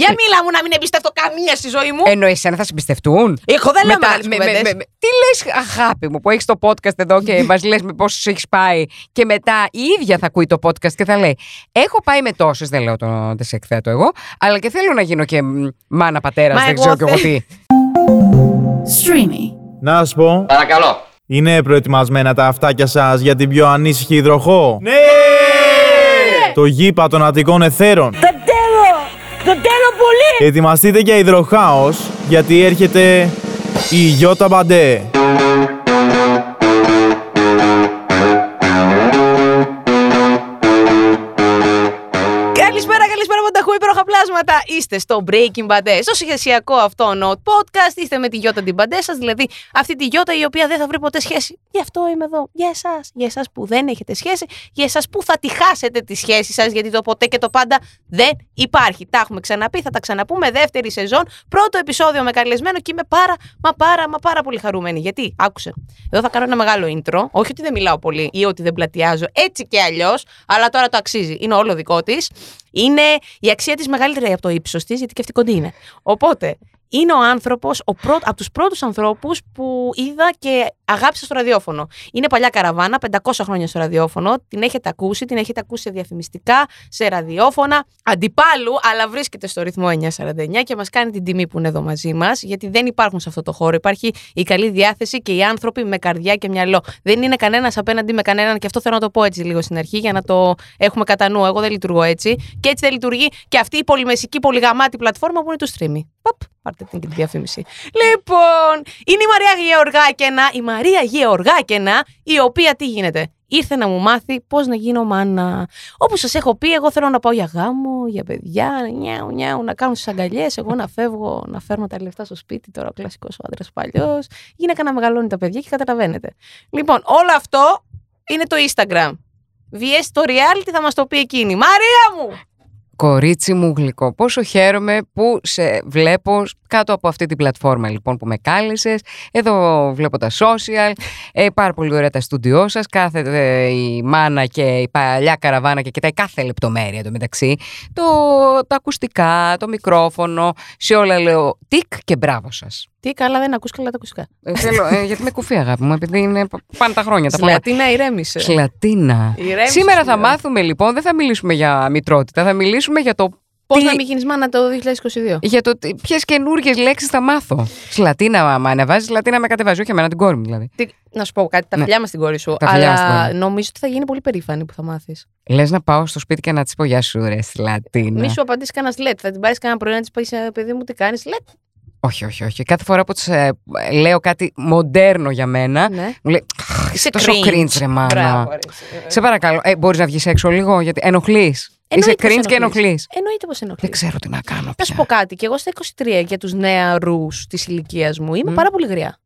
Για μίλα μου να μην εμπιστευτώ καμία στη ζωή μου. Ενώ εσένα θα σε εμπιστευτούν; Εγώ δεν λέω Μετά- μεγάλες με- με- κουβέντες. με- με- Τι λες, αγάπη μου, που έχεις το podcast εδώ και μας λες με πόσους έχεις πάει. Και μετά η ίδια θα ακούει το podcast και θα λέει: Έχω πάει με τόσες, δεν λέω το, δεν σε εκθέτω εγώ, αλλά και θέλω να γίνω και μ, μάνα πατέρας, Μα δεν εγώ ξέρω κι εγώ θε- τι. Streamy. Να σα πω, Παρακαλώ. είναι προετοιμασμένα τα αυτάκια σας για την πιο ανήσυχη υδροχό; Ναι! Το γήπα των Αττικών Εθέρων. Ετοιμαστείτε για υδροχάος, γιατί έρχεται η Γιώτα Μπαντέ. Υπέροχα πλάσματα. Είστε στο Breaking Bad, στο σχεσιακό αυτό note podcast. Είστε με τη Γιώτα την Μπαντέ σας, δηλαδή αυτή τη Γιώτα η οποία δεν θα βρει ποτέ σχέση. Γι' αυτό είμαι εδώ. Για εσάς. Για εσάς που δεν έχετε σχέση. Για εσάς που θα τη χάσετε τη σχέση σας, γιατί το ποτέ και το πάντα δεν υπάρχει. Τα έχουμε ξαναπεί, θα τα ξαναπούμε. Δεύτερη σεζόν, πρώτο επεισόδιο με καλεσμένο και είμαι πάρα, μα πάρα, μα πάρα πολύ χαρούμενη. Γιατί, άκουσε. Εδώ θα κάνω ένα μεγάλο intro. Όχι ότι δεν μιλάω πολύ ή ότι δεν πλατιάζω. Έτσι και αλλιώς. Αλλά τώρα το αξίζει. Είναι όλο δικό της. Είναι η αξία της μεγαλύτερης από το ύψος της, γιατί και αυτή κοντή είναι. Οπότε, είναι ο άνθρωπος, από τους πρώτους ανθρώπους που είδα και αγάπησα στο ραδιόφωνο. Είναι παλιά καραβάνα, 500 χρόνια στο ραδιόφωνο. Την έχετε ακούσει, την έχετε ακούσει σε διαφημιστικά, σε ραδιόφωνα, αντιπάλου, αλλά βρίσκεται στο ρυθμό 949 και μας κάνει την τιμή που είναι εδώ μαζί μας, γιατί δεν υπάρχουν σε αυτό το χώρο. Υπάρχει η καλή διάθεση και οι άνθρωποι με καρδιά και μυαλό. Δεν είναι κανένας απέναντι με κανέναν, και αυτό θέλω να το πω έτσι λίγο στην αρχή, για να το έχουμε κατά νου. Εγώ δεν λειτουργώ έτσι. Και έτσι δεν λειτουργεί και αυτή η πολυμεσική, πολυγαμάτη πλατφόρμα που είναι το streaming. Παπ, πάρτε την και τη διαφήμιση. Λοιπόν, είναι η Μαρία Γεωργάκαινα, η Μαρία Γεωργάκαινα, η οποία τι γίνεται; Ήρθε να μου μάθει πώς να γίνω μάνα. Όπω σας έχω πει, εγώ θέλω να πάω για γάμο, για παιδιά, νιάου, νιάου, να κάνω τι αγκαλιές. Εγώ να φεύγω, να φέρνω τα λεφτά στο σπίτι. Τώρα ο κλασικός ο άντρας παλιός. Γυναίκα να μεγαλώνει τα παιδιά και καταλαβαίνετε. Λοιπόν, όλο αυτό είναι το Instagram. VS το reality θα μας το πει εκείνη. Μαρία μου! Κορίτσι μου γλυκό, πόσο χαίρομαι που σε βλέπω κάτω από αυτή την πλατφόρμα λοιπόν που με κάλεσες. Εδώ βλέπω τα social, ε, πάρα πολύ ωραία τα στούντιό σας, κάθεται η μάνα και η παλιά καραβάνα και κοιτάει κάθε λεπτομέρεια το μεταξύ. Το, τα ακουστικά, το μικρόφωνο, σε όλα λέω τικ και μπράβο σας. Τι καλά δεν ακούς καλά τα ακουστικά. Ε, θέλω, ε, γιατί με κουφί αγάπη μου, επειδή είναι, πάνε τα χρόνια τα πολλά. Σλατίνα ηρέμησε. Χλατίνα. Ηρέμησε, Σήμερα σου θα λέω. μάθουμε λοιπόν, δεν θα μιλήσουμε για μητρότητα, θα μιλήσουμε για το Πώς τι- να μην γίνεις μάνα το 2022. για το ποιες καινούργιες λέξεις θα μάθω. Σλατίνα, άμα ανεβάζεις, Λατίνα με κατεβάζει. Όχι εμένα την κόρη μου δηλαδή. Τι- να σου πω κάτι, τα Ναι. φιλιά μας στην κόρη σου. Τα φιλιά μας στην αλλά κόρη. νομίζω ότι θα γίνει πολύ περήφανη που θα μάθεις. Λες να πάω στο σπίτι και να της πω Γεια σου, ρε Σλατίνα. Μη σου απαντήσεις κανένας λετ. Θα την πάρεις κανένα πρωί να της πεις «Ε, παιδί μου τι κάνεις. Λετ. Όχι, όχι, όχι. Κάθε φορά που της λέω κάτι μοντέρνο για μένα, Ναι. μου λέει «Αχ, Είσαι τόσο cringe. cringe, ρε μάνα. Μπράβο, ρε, εσύ. Σε παρακαλώ, ε, μπορείς να βγεις έξω λίγο, γιατί ενοχλείς. Είσαι Εννοείται πως cringe και ενοχλείς. ενοχλείς. Εννοείται πως ενοχλείς. Δεν ξέρω τι να κάνω Να σου πω πια. κάτι. Και εγώ στα 23 για τους νεαρούς της ηλικίας μου είμαι Μμ. πάρα πολύ γριά.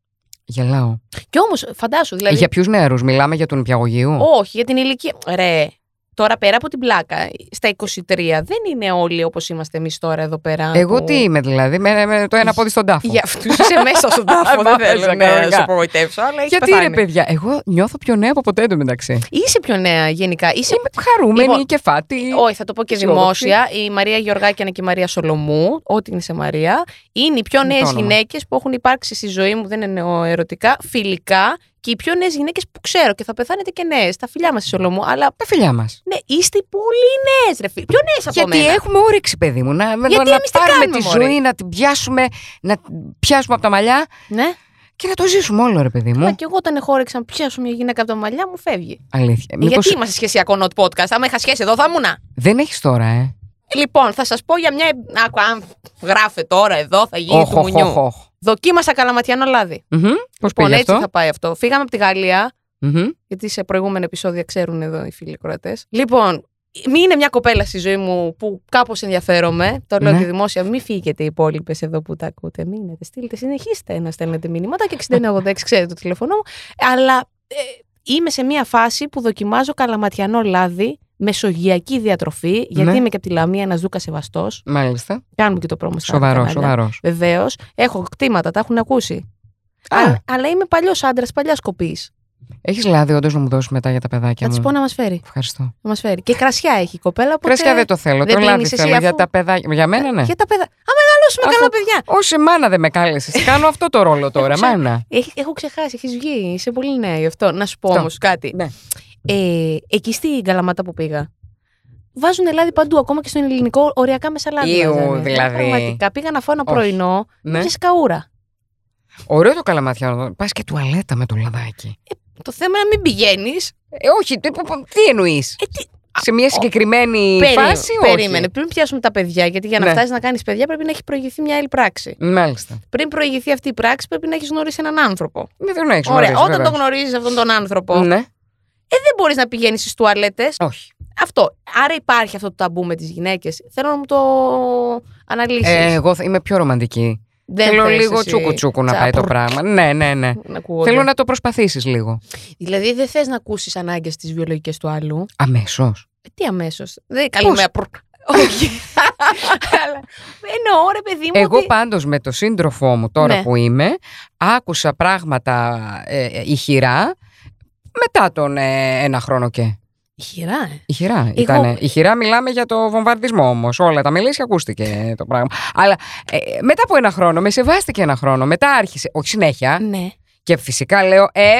Γελάω. Κι όμως, φαντάσου, δηλαδή. Για ποιους νεαρούς μιλάμε, για τον υπηαγωγείο. Όχι, για την ηλικία. Ρε, τώρα πέρα από την πλάκα, στα 23 δεν είναι όλοι όπως είμαστε εμείς τώρα εδώ πέρα. Εγώ που- τι είμαι δηλαδή, με, με το ένα πόδι στον τάφο. Για αυτούς είσαι μέσα στον τάφο. δεν θέλω να κανονικά. σε απογοητεύσω, αλλά έχεις Γιατί πεθάνει. ρε παιδιά, εγώ νιώθω πιο νέα από ποτέ εντωμεταξύ. Είσαι πιο νέα γενικά. Είσαι... Είμαι χαρούμενη Λοιπόν, και φάτη. Όχι, θα το πω και αισιόδοξη. δημόσια. Η Μαρία Γεωργάκιανα και η Μαρία Σολομού, ό,τι είναι σε Μαρία, είναι οι πιο Με το νέε όνομα. γυναίκες που έχουν υπάρξει στη ζωή μου. Δεν είναι ερωτικά, φιλικά και οι πιο νέες γυναίκες που ξέρω και θα πεθάνετε και νέες. Τα φιλιά μας στη Σολομού. Αλλά Τα φιλιά μας. ναι, είστε πολύ νέες, ρε φίλε. Πιο νέες από Γιατί μένα. έχουμε όρεξη, παιδί μου. Να, να, Γιατί να εμείς τι πάρουμε κάνουμε, τη μωρέ; ζωή, να την πιάσουμε, να την πιάσουμε από τα μαλλιά Ναι. και να το ζήσουμε όλο, ρε παιδί Μα μου. και εγώ όταν έχω όρεξη να πιάσω μια γυναίκα από τα μαλλιά μου φεύγει. Αλήθεια. Ε, Μήπως Γιατί είμαστε σχεσιακό not podcast; Άμα είχα σχέση εδώ θα ήμουν. δεν έχεις τώρα, ε. Λοιπόν, θα σας πω για μια. Άκου, αν γράφε τώρα εδώ, θα γίνει Οχ, του οχ, μουνιού. οχ, οχ. Δοκίμασα καλαματιανό λάδι. Μμμ. Πώς Λοιπόν, πήγε έτσι αυτό; θα πάει αυτό. Φύγαμε από τη Γαλλία, Μμμ. γιατί σε προηγούμενα επεισόδια ξέρουν εδώ οι φίλοι κροατές. Λοιπόν, μη είναι μια κοπέλα στη ζωή μου που κάπως ενδιαφέρομαι. Το λέω Ναι. και δημόσια. Μην φύγετε οι υπόλοιπες εδώ που τα ακούτε. Μείνετε, στείλτε, συνεχίστε να στέλνετε μηνύματα και 6986 ξέρετε το τηλεφωνό μου. Αλλά ε, είμαι σε μια φάση που δοκιμάζω καλαματιανό λάδι. Μεσογειακή διατροφή, γιατί Ναι. είμαι και από τη Λαμία ένας Δούκα Σεβαστός. Μάλιστα. Κάνουμε και το πρόμο στα Σοβαρό, κανάλια. σοβαρό. Βεβαίως. Έχω κτήματα, τα έχουν ακούσει. Α. Αλλά, αλλά είμαι παλιός άντρας, παλιά κοπή. Έχεις λάδι, όντως να μου δώσεις μετά για τα παιδάκια Θα της μου; πω να μας φέρει. Ευχαριστώ. Να μας φέρει. Και κρασιά έχει η κοπέλα. Οπότε... Κρασιά δεν το θέλω. δεν το λάδι πίνεις εσύ θέλω για αφού- τα παιδάκια. Για μένα, ναι. Για τα παιδά. Α, μεγαλώσουμε Αφού- καλά παιδιά. Όση μάνα δεν με κάλεσες. Κάνω αυτό το ρόλο τώρα, ξε- μάνα. Έχει- Έχω ξεχάσει, έχεις βγει. Είσαι πολύ νέα γι' αυτό. Να σου πω Αυτό. όμως κάτι. Ναι. Ε, εκεί στην Καλαμάτα που πήγα. Βάζουν λάδι παντού, ακόμα και στον ελληνικό, οριακά με σαλάτι. Ιου, βάζανε. δηλαδή. Πραγματικά πήγα να φάω ένα Όχι. πρωινό. Ναι. Ναι. καούρα. Ωραίο το καλαμαθιάνο. Πας και τουαλέτα με το λαδάκι. Το θέμα είναι να μην πηγαίνεις. Ε, όχι, τι, πο- πο- τι εννοείς; Ε, τι- Σε μια συγκεκριμένη φάση, όχι. περίμενε. Πριν πιάσουμε τα παιδιά, γιατί για να Ναι. φτάσεις να κάνεις παιδιά πρέπει να έχει προηγηθεί μια άλλη πράξη. Μάλιστα. Πριν προηγηθεί αυτή η πράξη, πρέπει να έχεις γνωρίσει έναν άνθρωπο. Δεν δεν έχεις Ωραία. Όταν τον γνωρίζεις αυτόν τον άνθρωπο, Ναι, ε, δεν μπορείς να πηγαίνεις στις τουαλέτες. όχι. Αυτό. Άρα υπάρχει αυτό το ταμπού με τις γυναίκες. Θέλω να μου το αναλύσεις. Ε, εγώ θα είμαι πιο ρομαντική. δεν Θέλω θες λίγο εσύ τσούκου τσούκου να πάει το τσάπρ πράγμα. Ναι, ναι, ναι. Να ακούγονται. Θέλω να το προσπαθήσεις λίγο. Δηλαδή δεν θες να ακούσεις ανάγκες της βιολογικέ του άλλου; Αμέσως. Ε, τι αμέσως; Δεν καλημέρα. Όχι. Αλλά εννοώ ρε παιδί μου. Εγώ ότι... πάντως με το σύντροφό μου τώρα Ναι. που είμαι, άκουσα πράγματα ε, ε, ηχηρά μετά τον ε, ένα χρόνο και. Χειρά, ε. Ηχηρά ήτανε. Ηχηρά μιλάμε για το βομβαρδισμό όμως. Όλα τα μιλήσει ακούστηκε το πράγμα. Αλλά ε, μετά από ένα χρόνο, με σεβάστηκε ένα χρόνο. Μετά άρχισε. Όχι συνέχεια. Ναι. Και φυσικά λέω, Ε,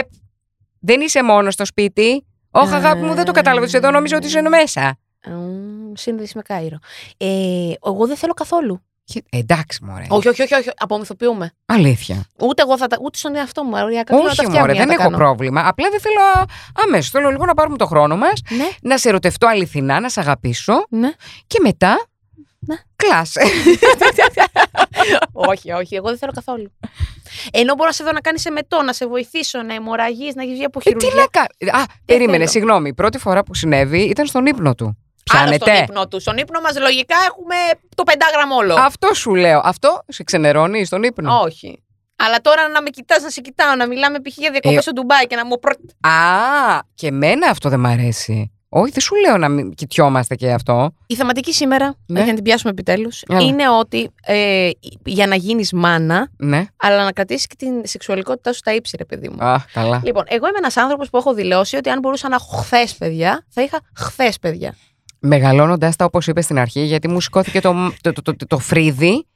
δεν είσαι μόνος στο σπίτι. Όχι, αγάπη μου, δεν το κατάλαβες. Εδώ νόμιζα ότι είσαι μέσα. Μμμ, Σύνδεση με Κάιρο. Ε, εγώ δεν θέλω καθόλου. Και- ε, εντάξει, μωρέ. Όχι, όχι, όχι, όχι. Απομυθοποιούμε. Αλήθεια. Ούτε εγώ θα τα. Ούτε στον εαυτό μου. Οριακά θέλω να τα Όχι, φτιάχνω μωρέ, για να δεν τα έχω κάνω. πρόβλημα. Απλά δεν θέλω αμέσως. Θέλω λίγο να πάρουμε το χρόνο μας, Ναι, να σε ερωτευτώ αληθινά, να σε αγαπήσω ναι. και μετά. Ναι. Κλάσε. όχι, όχι, εγώ δεν θέλω καθόλου. Ενώ μπορώ να σε δω να κάνεις εμετό, να σε βοηθήσω, να αιμορραγείς, να έχεις βγει από Ε, τι χειρουργία. να κάνω. Α, περίμενε, θέλω. συγγνώμη. Η πρώτη φορά που συνέβη ήταν στον ύπνο του. Άλλο στον Πιάνετε; ύπνο τους. Στον ύπνο μας λογικά έχουμε το πεντάγραμμο όλο. Αυτό σου λέω. Αυτό σε ξενερώνει στον ύπνο; Όχι. Αλλά τώρα να με κοιτάς, να σε κοιτάω, να μιλάμε π.χ. για διακοπές Ε, στο Ντουμπάι και να μου προ... Α, και εμένα αυτό δεν μ' αρέσει. Όχι, δεν σου λέω να μην κοιτιόμαστε και αυτό. Η θεματική σήμερα, Ναι. για να την πιάσουμε επιτέλους, Έλα. είναι ότι ε, για να γίνεις μάνα, Ναι. αλλά να κρατήσεις και την σεξουαλικότητά σου στα ύψη, ρε παιδί μου. Α, καλά. Λοιπόν, εγώ είμαι ένας άνθρωπος που έχω δηλώσει ότι αν μπορούσα να έχω χθες παιδιά, θα είχα χθες παιδιά. Μεγαλώνοντα τα, όπως είπες στην αρχή, γιατί μου σηκώθηκε το, το, το, το, το φρύδι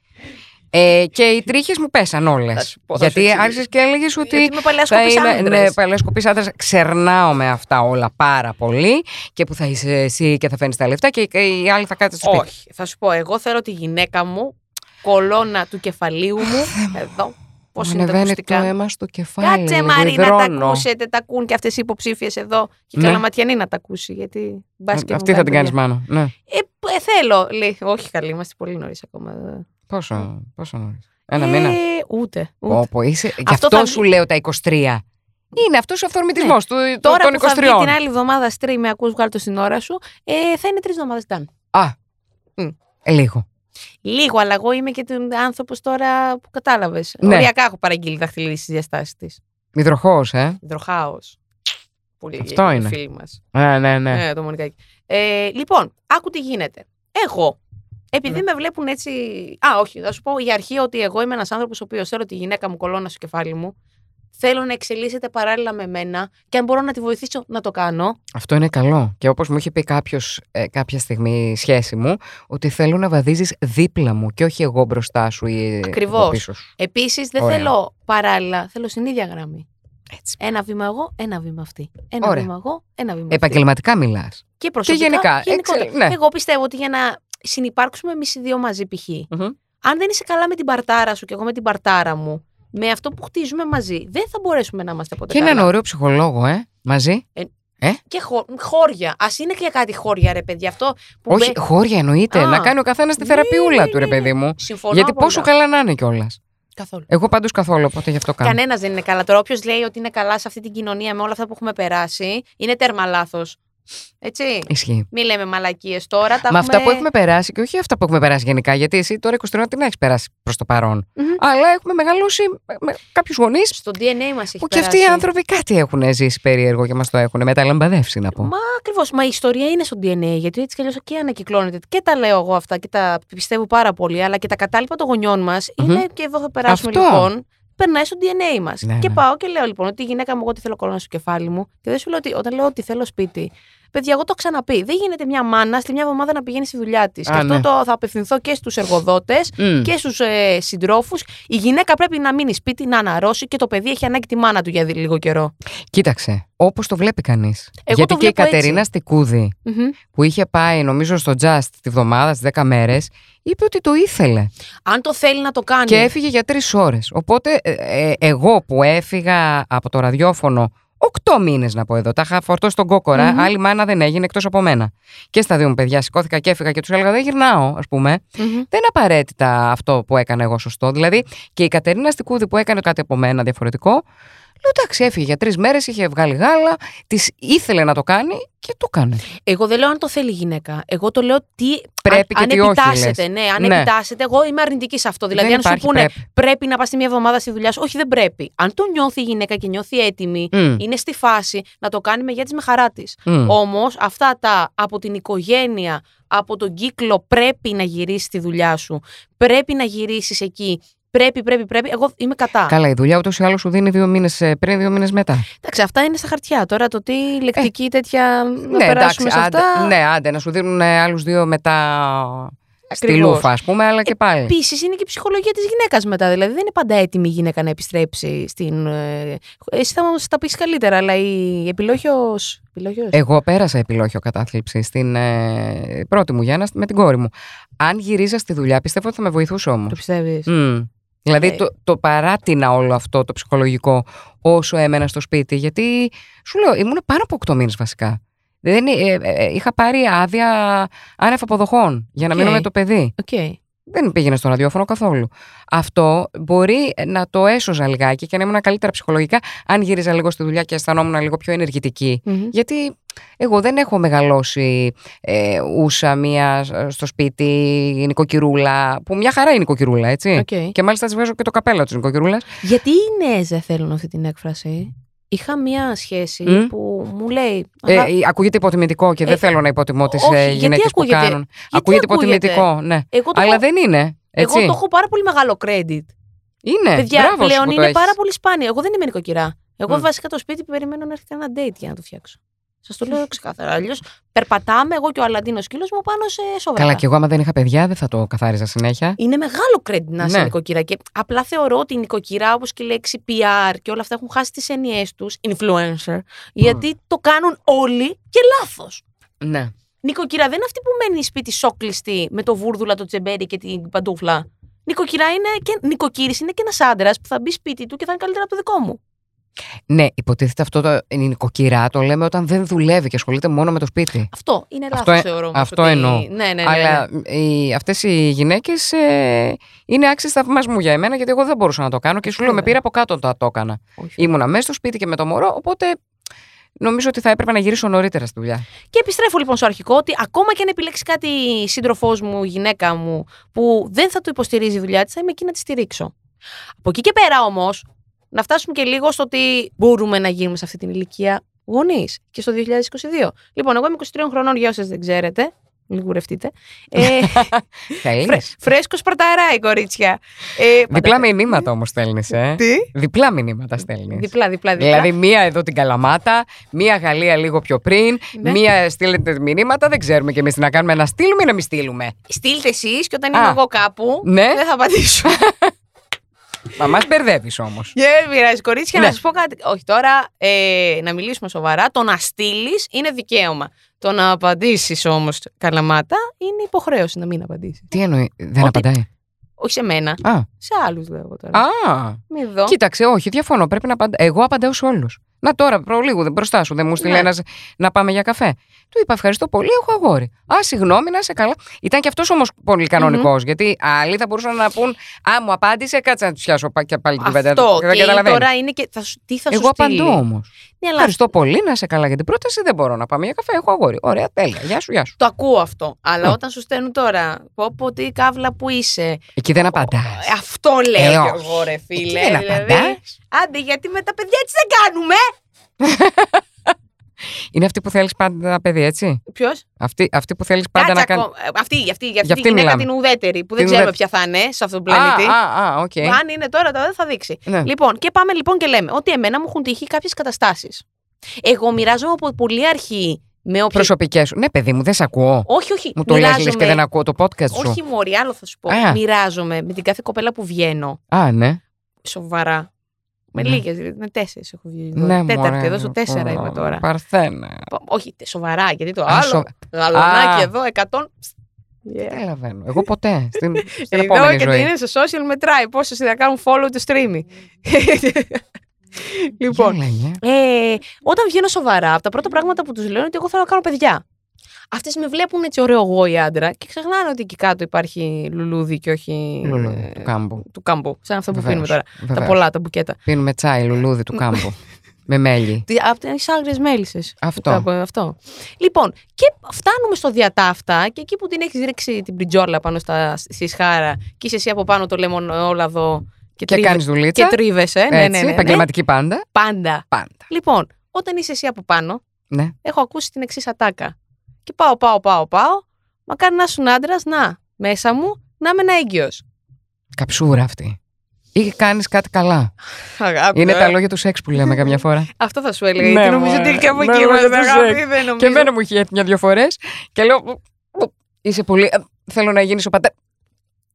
ε, και οι τρίχες μου πέσαν όλες. Θα σου πω, θα σου Γιατί εξηγήσω. άρχισες και έλεγες ότι. Γιατί είμαι παλιά θα σκοπής είμαι, άντρες. ναι, παλαιοσκοπής άντρας. Ξερνάω με αυτά όλα πάρα πολύ και που θα είσαι εσύ και θα φέρνει τα λεφτά και οι άλλοι θα κάτσει στο σπίτι. Όχι. Θα σου πω, εγώ θέλω τη γυναίκα μου, κολόνα του κεφαλίου μου, εδώ. Πώς Μου είναι τα ανεβαίνει το ακουστικά; αίμα στο κεφάλι. Κάτσε Μαρή να τα υδρώνω. ακούσετε, τα ακούν και αυτές οι υποψήφιες εδώ. Και η Ναι. Καλαματιανή να τα ακούσει. Γιατί μπας και Αυτή μου θα την κάνει κάνεις μάνα. Ναι. Ε, π- ε, θέλω, λέει. Όχι, καλή, είμαστε πολύ νωρίς ακόμα. Πόσο, πόσο νωρίς; Ένα ε, μήνα. Ούτε. ούτε.Όπο, είσαι... Γι' Αυτό αυτό θα σου βγει- λέω τα 23. Είναι αυτός ο αυθορμητισμός του, Ναι. Τώρα των που θα βγει 23. την άλλη εβδομάδα stream με ακούς βγάλω το στην ώρα σου, ε, θα είναι τρεις εβδομάδες done. Α, Μμ. ε, λίγο. Λίγο, αλλά εγώ είμαι και τον άνθρωπος τώρα που κατάλαβες. Ναι. Οριακά έχω παραγγείλει δαχτυλίδι στις διαστάσεις της. Υδροχό, ε. Υδροχάος. Πολύ Αυτό γεια, είναι. φίλοι μας. Ναι, ναι, ναι. Ε, το Μονικάκι. Ε, λοιπόν, άκου τι γίνεται. Εγώ, επειδή Ναι. με βλέπουν έτσι. Α, όχι, θα σου πω για αρχή ότι εγώ είμαι ένας άνθρωπος ο οποίος θέλω τη γυναίκα μου κολόνα στο κεφάλι μου. Θέλω να εξελίσσεται παράλληλα με μένα και αν μπορώ να τη βοηθήσω να το κάνω. Αυτό είναι καλό. Και όπως μου είχε πει κάποιος κάποια στιγμή σχέση μου, ότι θέλω να βαδίζεις δίπλα μου και όχι εγώ μπροστά σου ή Ακριβώς. εγώ πίσω σου. Επίσης, δεν Ωραία. θέλω παράλληλα, θέλω στην ίδια γραμμή. Έτσι. Ένα βήμα εγώ, ένα βήμα αυτή. Ένα Ωραία. βήμα εγώ, ένα βήμα αυτή. Επαγγελματικά μιλάς. Και προσωπικά. γενικά, γενικότερα. εξε- ναι. Εγώ πιστεύω ότι για να συνεπάρξουμε εμείς οι δύο μαζί, π.χ. αν δεν είσαι καλά με την παρτάρα σου και εγώ με την παρτάρα μου, με αυτό που χτίζουμε μαζί, δεν θα μπορέσουμε να είμαστε ποτέ Και καλά. έναν ωραίο ψυχολόγο, ε, μαζί. Και χω- χώρια. Α είναι και κάτι χώρια, ρε παιδιά. Αυτό που Όχι, μπε- χώρια εννοείται. Α. να κάνει ο καθένας τη Ναι, θεραπείουλα ναι, του, ρε ναι, παιδί μου. Συμφωνώ. Γιατί απόλυτα. πόσο καλά να είναι κιόλας. Καθόλου. Εγώ πάντως καθόλου, οπότε γι' αυτό κάνω. Κανένας δεν είναι καλά. Τώρα, όποιος λέει ότι είναι καλά σε αυτή την κοινωνία με όλα αυτά που έχουμε περάσει, είναι τέρμα λάθος. Έτσι. Ισχύει. Μην λέμε μαλακίες τώρα. Τα Με έχουμε... αυτά που έχουμε περάσει και όχι αυτά που έχουμε περάσει γενικά. Γιατί εσύ τώρα 23 την έχεις περάσει προς το παρόν. Μμμ. Αλλά έχουμε μεγαλώσει με, με κάποιους γονείς Στο DNA μας έχει που και αυτοί οι περάσει. άνθρωποι κάτι έχουν ζήσει περίεργο και μας το έχουν μεταλαμπαδεύσει, να πω. Μα ακριβώς. Μα η ιστορία είναι στο DNA. Γιατί έτσι κι αλλιώς και ανακυκλώνεται. Και τα λέω εγώ αυτά και τα πιστεύω πάρα πολύ. Αλλά και τα κατάλοιπα των γονιών μας Μμμ. είναι και εδώ θα περάσουμε Αυτό. λοιπόν. περνάει στο DNA μας. Ναι, και ναι. πάω και λέω λοιπόν ότι η γυναίκα μου, εγώ τι θέλω κολόνα στο κεφάλι μου. Και δεν σου λέω ότι όταν λέω ότι θέλω σπίτι. Παιδιά, εγώ το έχω ξαναπεί. Δεν γίνεται μια μάνα στη μια εβδομάδα να πηγαίνει στη δουλειά της. Και Α, αυτό ναι. το θα απευθυνθώ και στους εργοδότες Μμ. και στους ε, συντρόφους. Η γυναίκα πρέπει να μείνει σπίτι, να αναρρώσει και το παιδί έχει ανάγκη τη μάνα του για δι- λίγο καιρό. Κοίταξε, όπως το βλέπει κανείς. Εγώ Γιατί το και η βλέπω έτσι. Κατερίνα Στικούδη, Μμμ. που είχε πάει, νομίζω, στο Just τη βδομάδα, στις 10 μέρες, είπε ότι το ήθελε. Αν το θέλει να το κάνει. Και έφυγε για τρεις ώρες. Οπότε, ε, ε, εγώ που έφυγα από το ραδιόφωνο. Οκτώ μήνες να πω εδώ. Τα είχα φορτώσει στον κόκορα. Μμμ. Άλλη μάνα δεν έγινε εκτός από μένα. Και στα δύο μου παιδιά σηκώθηκα και έφυγα και τους έλεγα: Δεν γυρνάω, ας πούμε. Μμμ. Δεν είναι απαραίτητα αυτό που έκανα εγώ σωστό. Δηλαδή και η Κατερίνα Στικούδη που έκανε κάτι από μένα διαφορετικό. Λέω εντάξει, έφυγε για τρεις μέρες, είχε βγάλει γάλα, της ήθελε να το κάνει και το έκανε. Εγώ δεν λέω αν το θέλει η γυναίκα. Εγώ το λέω τι. Πρέπει αν, και αν τι όχι, επιτάσσεται, λες. ναι, αν Ναι. επιτάσσεται, εγώ είμαι αρνητική σε αυτό. Δηλαδή, Δεν αν σου υπάρχει πούνε πρέπει. πρέπει. να πας τη μία εβδομάδα στη δουλειά σου, όχι, δεν πρέπει. Αν το νιώθει η γυναίκα και νιώθει έτοιμη, Μμ, είναι στη φάση να το κάνει με για τη με χαρά της. μμ. Όμως, αυτά τα από την οικογένεια, από τον κύκλο, πρέπει να γυρίσεις τη δουλειά σου. Πρέπει να γυρίσεις εκεί. Πρέπει, πρέπει, πρέπει. Εγώ είμαι κατά. Καλά, η δουλειά ούτως ή άλλως σου δίνει δύο μήνες πριν, δύο μήνες μετά. Εντάξει, αυτά είναι στα χαρτιά. Τώρα το τι λεκτική τέτοια. να ναι, περάσουμε σε άντε, αυτά. ναι, άντε να σου δίνουν άλλους δύο μετά στη Ακριβώς. λούφα, ας πούμε, αλλά και πάλι. Επίση είναι και η ψυχολογία της γυναίκας μετά. Δηλαδή δεν είναι πάντα έτοιμη η γυναίκα να επιστρέψει στην. ε, Εσύ θα μας τα πεις καλύτερα, αλλά η επιλόγιο. επιλόγιος. Εγώ πέρασα επιλόχιο κατάθλιψη στην ε, πρώτη μου Γιάννα με την κόρη μου. Αν γύριζα στη δουλειά, πιστεύω ότι θα με βοηθούσε όμως. Το πιστεύεις; Δηλαδή Ε. το, το παρέτεινα όλο αυτό το ψυχολογικό όσο έμενα στο σπίτι. Γιατί σου λέω, ήμουν πάνω από 8 μήνες βασικά. Δεν, ε, ε, ε, είχα πάρει άδεια άνευ αποδοχών για να Οκ. μείνω με το παιδί. Οκ. Δεν πήγαινε στο ραδιόφωνο καθόλου. Αυτό μπορεί να το έσωζα λιγάκι και να ήμουν καλύτερα ψυχολογικά αν γύριζα λίγο στη δουλειά και αισθανόμουν λίγο πιο ενεργητική. Μμμ. Γιατί εγώ δεν έχω μεγαλώσει ε, ούσα μία ε, στο σπίτι νοικοκυρούλα, που μια χαρά είναι νοικοκυρούλα, έτσι. Οκ. Και μάλιστα τη βγάζω και το καπέλο της νοικοκυρούλα. Γιατί οι νέες δεν θέλουν αυτή την έκφραση; Είχα μία σχέση Μμ. που μου λέει. Ε, «Αγα- ε, ακούγεται υποτιμητικό και δεν Ε, θέλω να υποτιμώ τις όχι, γιατί γυναίκες που ακούγεται- κάνουν. Ακούγεται υποτιμητικό, ναι. εγώ το Αλλά έχω, δεν είναι. Έτσι. εγώ το έχω πάρα πολύ μεγάλο credit. Είναι. Παιδιά, Μπράβο σου πλέον που το είναι έχεις. πάρα πολύ σπάνιο. Εγώ δεν είμαι νοικοκυρά. Εγώ Μμ. βασικά το σπίτι περιμένω να έρθει ένα date για να το φτιάξω. Σας το λέω ξεκάθαρα. Αλλιώς περπατάμε εγώ και ο Αλαντίνος σκύλος μου πάνω σε σοβαρά. Καλά, και εγώ άμα δεν είχα παιδιά δεν θα το καθάριζα συνέχεια. Είναι μεγάλο credit να είσαι Ναι. νοικοκυρά. Και απλά θεωρώ ότι η νοικοκυρά, όπως και η λέξη PR και όλα αυτά έχουν χάσει τις έννοιές τους, influencer, γιατί το κάνουν όλοι και λάθος. Ναι. Νοικοκυρά δεν είναι αυτή που μένει σπίτι σόκλειστη με το βούρδουλα, το τσεμπέρι και την παντούφλα. Νοικοκυρά είναι και νοικοκύρης είναι και ένας άντρας που θα μπει σπίτι του και θα είναι καλύτερα από το δικό μου. Ναι, υποτίθεται αυτό το η νοικοκυρά το λέμε όταν δεν δουλεύει και ασχολείται μόνο με το σπίτι. Αυτό είναι λάθος, Αυτό ε- θεωρώ. όμως, αυτό ότι- εννοώ. Ναι, ναι, ναι. Αλλά ναι. οι, αυτές οι γυναίκες ε, είναι άξιες θαυμασμού για εμένα γιατί εγώ δεν μπορούσα να το κάνω και σου λέω με Βέβαια. πήρα από κάτω το το έκανα. Όχι. Ήμουνα μέσα στο σπίτι και με το μωρό, οπότε νομίζω ότι θα έπρεπε να γυρίσω νωρίτερα στη δουλειά. Και επιστρέφω λοιπόν στο αρχικό ότι ακόμα και αν επιλέξει κάτι η σύντροφός μου, η γυναίκα μου, που δεν θα το υποστηρίζει η δουλειά της, θα είμαι εκεί να τη στηρίξω. Από εκεί και πέρα όμως, να φτάσουμε και λίγο στο ότι μπορούμε να γίνουμε σε αυτή την ηλικία γονείς και στο 2022. Λοιπόν, εγώ είμαι 23 χρονών για όσες δεν ξέρετε. Λιγουρευτείτε. Ε, Θέλεις. φρέ, Φρέσκο σπαρταράει, κορίτσια. Ε, Διπλά μηνύματα όμως στέλνεις, ε. Τι; Διπλά μηνύματα στέλνεις. Διπλά, διπλά, διπλά. Δηλαδή, μία εδώ την Καλαμάτα, μία Γαλλία λίγο πιο πριν, Ναι. μία στείλετε μηνύματα, δεν ξέρουμε κι εμείς τι να κάνουμε, να στείλουμε ή να μην στείλουμε. Στείλτε εσείς και όταν Α. είμαι εγώ κάπου, Ναι. δεν θα απαντήσω. Μα μας μπερδεύεις όμως. Δεν πειράζει, κορίτσια, Ναι. να σα πω κάτι. Όχι, τώρα ε, να μιλήσουμε σοβαρά. Το να στείλεις είναι δικαίωμα. Το να απαντήσεις όμως, καλαμάτα, είναι υποχρέωση να μην απαντήσεις. Τι εννοεί, δεν Ότι- απαντάει; Όχι σε μένα, Α, σε άλλους λέω τώρα. α, Μην δω. κοίταξε, όχι, διαφωνώ. Πρέπει να απαντά. Εγώ απαντάω σε όλους. Να τώρα, προ λίγο, δεν μπροστά σου, δεν μου στείλει Ναι. ένας να πάμε για καφέ. Του είπα ευχαριστώ πολύ, έχω αγόρι. Α, συγγνώμη, να είσαι καλά. Ήταν και αυτός όμως πολύ κανονικός, γιατί άλλοι θα μπορούσαν να πούν Α, μου απάντησε, κάτσε να τους πιάσω πα- και πάλι την κουβέντα. Αυτό. Δεν Και καταλαβαίνεις. τώρα είναι και. Θα σου, τι θα Εγώ σου στείλει; απαντώ όμως. Ναι, αλλά Ευχαριστώ πολύ, να είσαι καλά για την πρόταση. Δεν μπορώ να πάμε για καφέ, έχω αγόρι. Ωραία, τέλεια. Γεια σου, γεια σου. το ακούω αυτό. Αλλά Ναι. όταν σου στέλνουν τώρα, πω πω τι καύλα που είσαι. Εκεί δεν απαντάς. Ε, Αυτό λέω Ε, κι όχι. εγώ, ρε φίλε. Εκεί δεν δηλαδή. απαντάς. Άντε, γιατί με τα παιδιά έτσι δεν κάνουμε. Είναι αυτή που θέλεις πάντα παιδί, έτσι; Ποιος; Αυτή, αυτή που θέλεις πάντα να κάνει. Αυτή, αυτή, για αυτή Για τη αυτή γυναίκα μιλάμε. την ουδέτερη που δεν Την ξέρουμε ουδέτερη. ποια θα είναι σε αυτόν τον Α, πλανήτη. α, α, οκ. Αν είναι τώρα, τώρα δεν θα δείξει. Ναι. Λοιπόν, και πάμε λοιπόν και λέμε ότι εμένα μου έχουν τύχει κάποιες καταστάσεις. Εγώ μοιράζομαι από πολύ αρχή με όποιες. Προσωπικές σου. Ναι, παιδί μου, δεν σε ακούω. Όχι, όχι. Μου το λες, λες μοιράζομαι- και δεν ακούω το podcast σου. Όχι, Μωρή, άλλο θα σου πω. Α. Μοιράζομαι με την κάθε κοπέλα που βγαίνω. Α, ναι. Σοβαρά. Με Ναι. λίγες, με τέσσερις έχω βγει. εδώ. Ναι, Τέταρτη, μωρέ, εδώ στο τέσσερα πω, είμαι τώρα. Παρθένα. Πα- Όχι, τε- σοβαρά, γιατί το Α, άλλο. σο- Γαλονάκι Α. εδώ, 100. Δεν Yeah. καταλαβαίνω. Εγώ ποτέ. Στην, στην Εδώ επόμενη και ζωή. είναι στο social μετράει. Πόσοι θα κάνουν follow το streaming. λοιπόν, Για λέγε. ε, όταν βγαίνω σοβαρά, από τα πρώτα πράγματα που τους λέω είναι ότι εγώ θέλω να κάνω παιδιά. Αυτές με βλέπουν έτσι ωραίο εγώ η άντρα και ξεχνάνε ότι εκεί κάτω υπάρχει λουλούδι και όχι. Λουλούδι ε, του κάμπου. του κάμπου. Σαν αυτό που Βεβαίως, πίνουμε τώρα. Τα βεβαίως. πολλά, τα μπουκέτα. Πίνουμε τσάι, λουλούδι του κάμπου. με μέλι. Τι- Από τι άγριες μέλισσες. Αυτό. αυτό. Λοιπόν, και φτάνουμε στο διατάφτα και εκεί που την έχεις ρίξει την πριτζόλα πάνω στα, στη σχάρα και είσαι εσύ από πάνω το λεμονόλαδο και, Και τρίβε- κάνεις δουλίτσα. και τρίβεσαι. Ναι, ναι, Έτσι, ναι, ναι. επαγγελματική πάντα. Πάντα. Πάντα. Λοιπόν, όταν είσαι εσύ από πάνω, Ναι. έχω ακούσει την εξής ατάκα. Και πάω, πάω, πάω, πάω. Μακάρι να ήσουν άντρας, να, μέσα μου, να είμαι ένα έγκυος. Καψούρα αυτή. Ή κάνεις κάτι καλά. Αγάπη. Είναι ε. τα λόγια του σεξ που λέμε καμιά φορά. Αυτό θα σου έλεγα. Ναι, γιατί νομίζω μωρέ. ότι και από Ναι, εκεί λόγια είμαστε, του αγάπη. σεξ. Δεν νομίζω. και εμένα μου έχει έρθει μια-δυο φορές και λέω. «Ου, ου, Είσαι πολύ. ε, Θέλω να γίνεις ο πατέρας.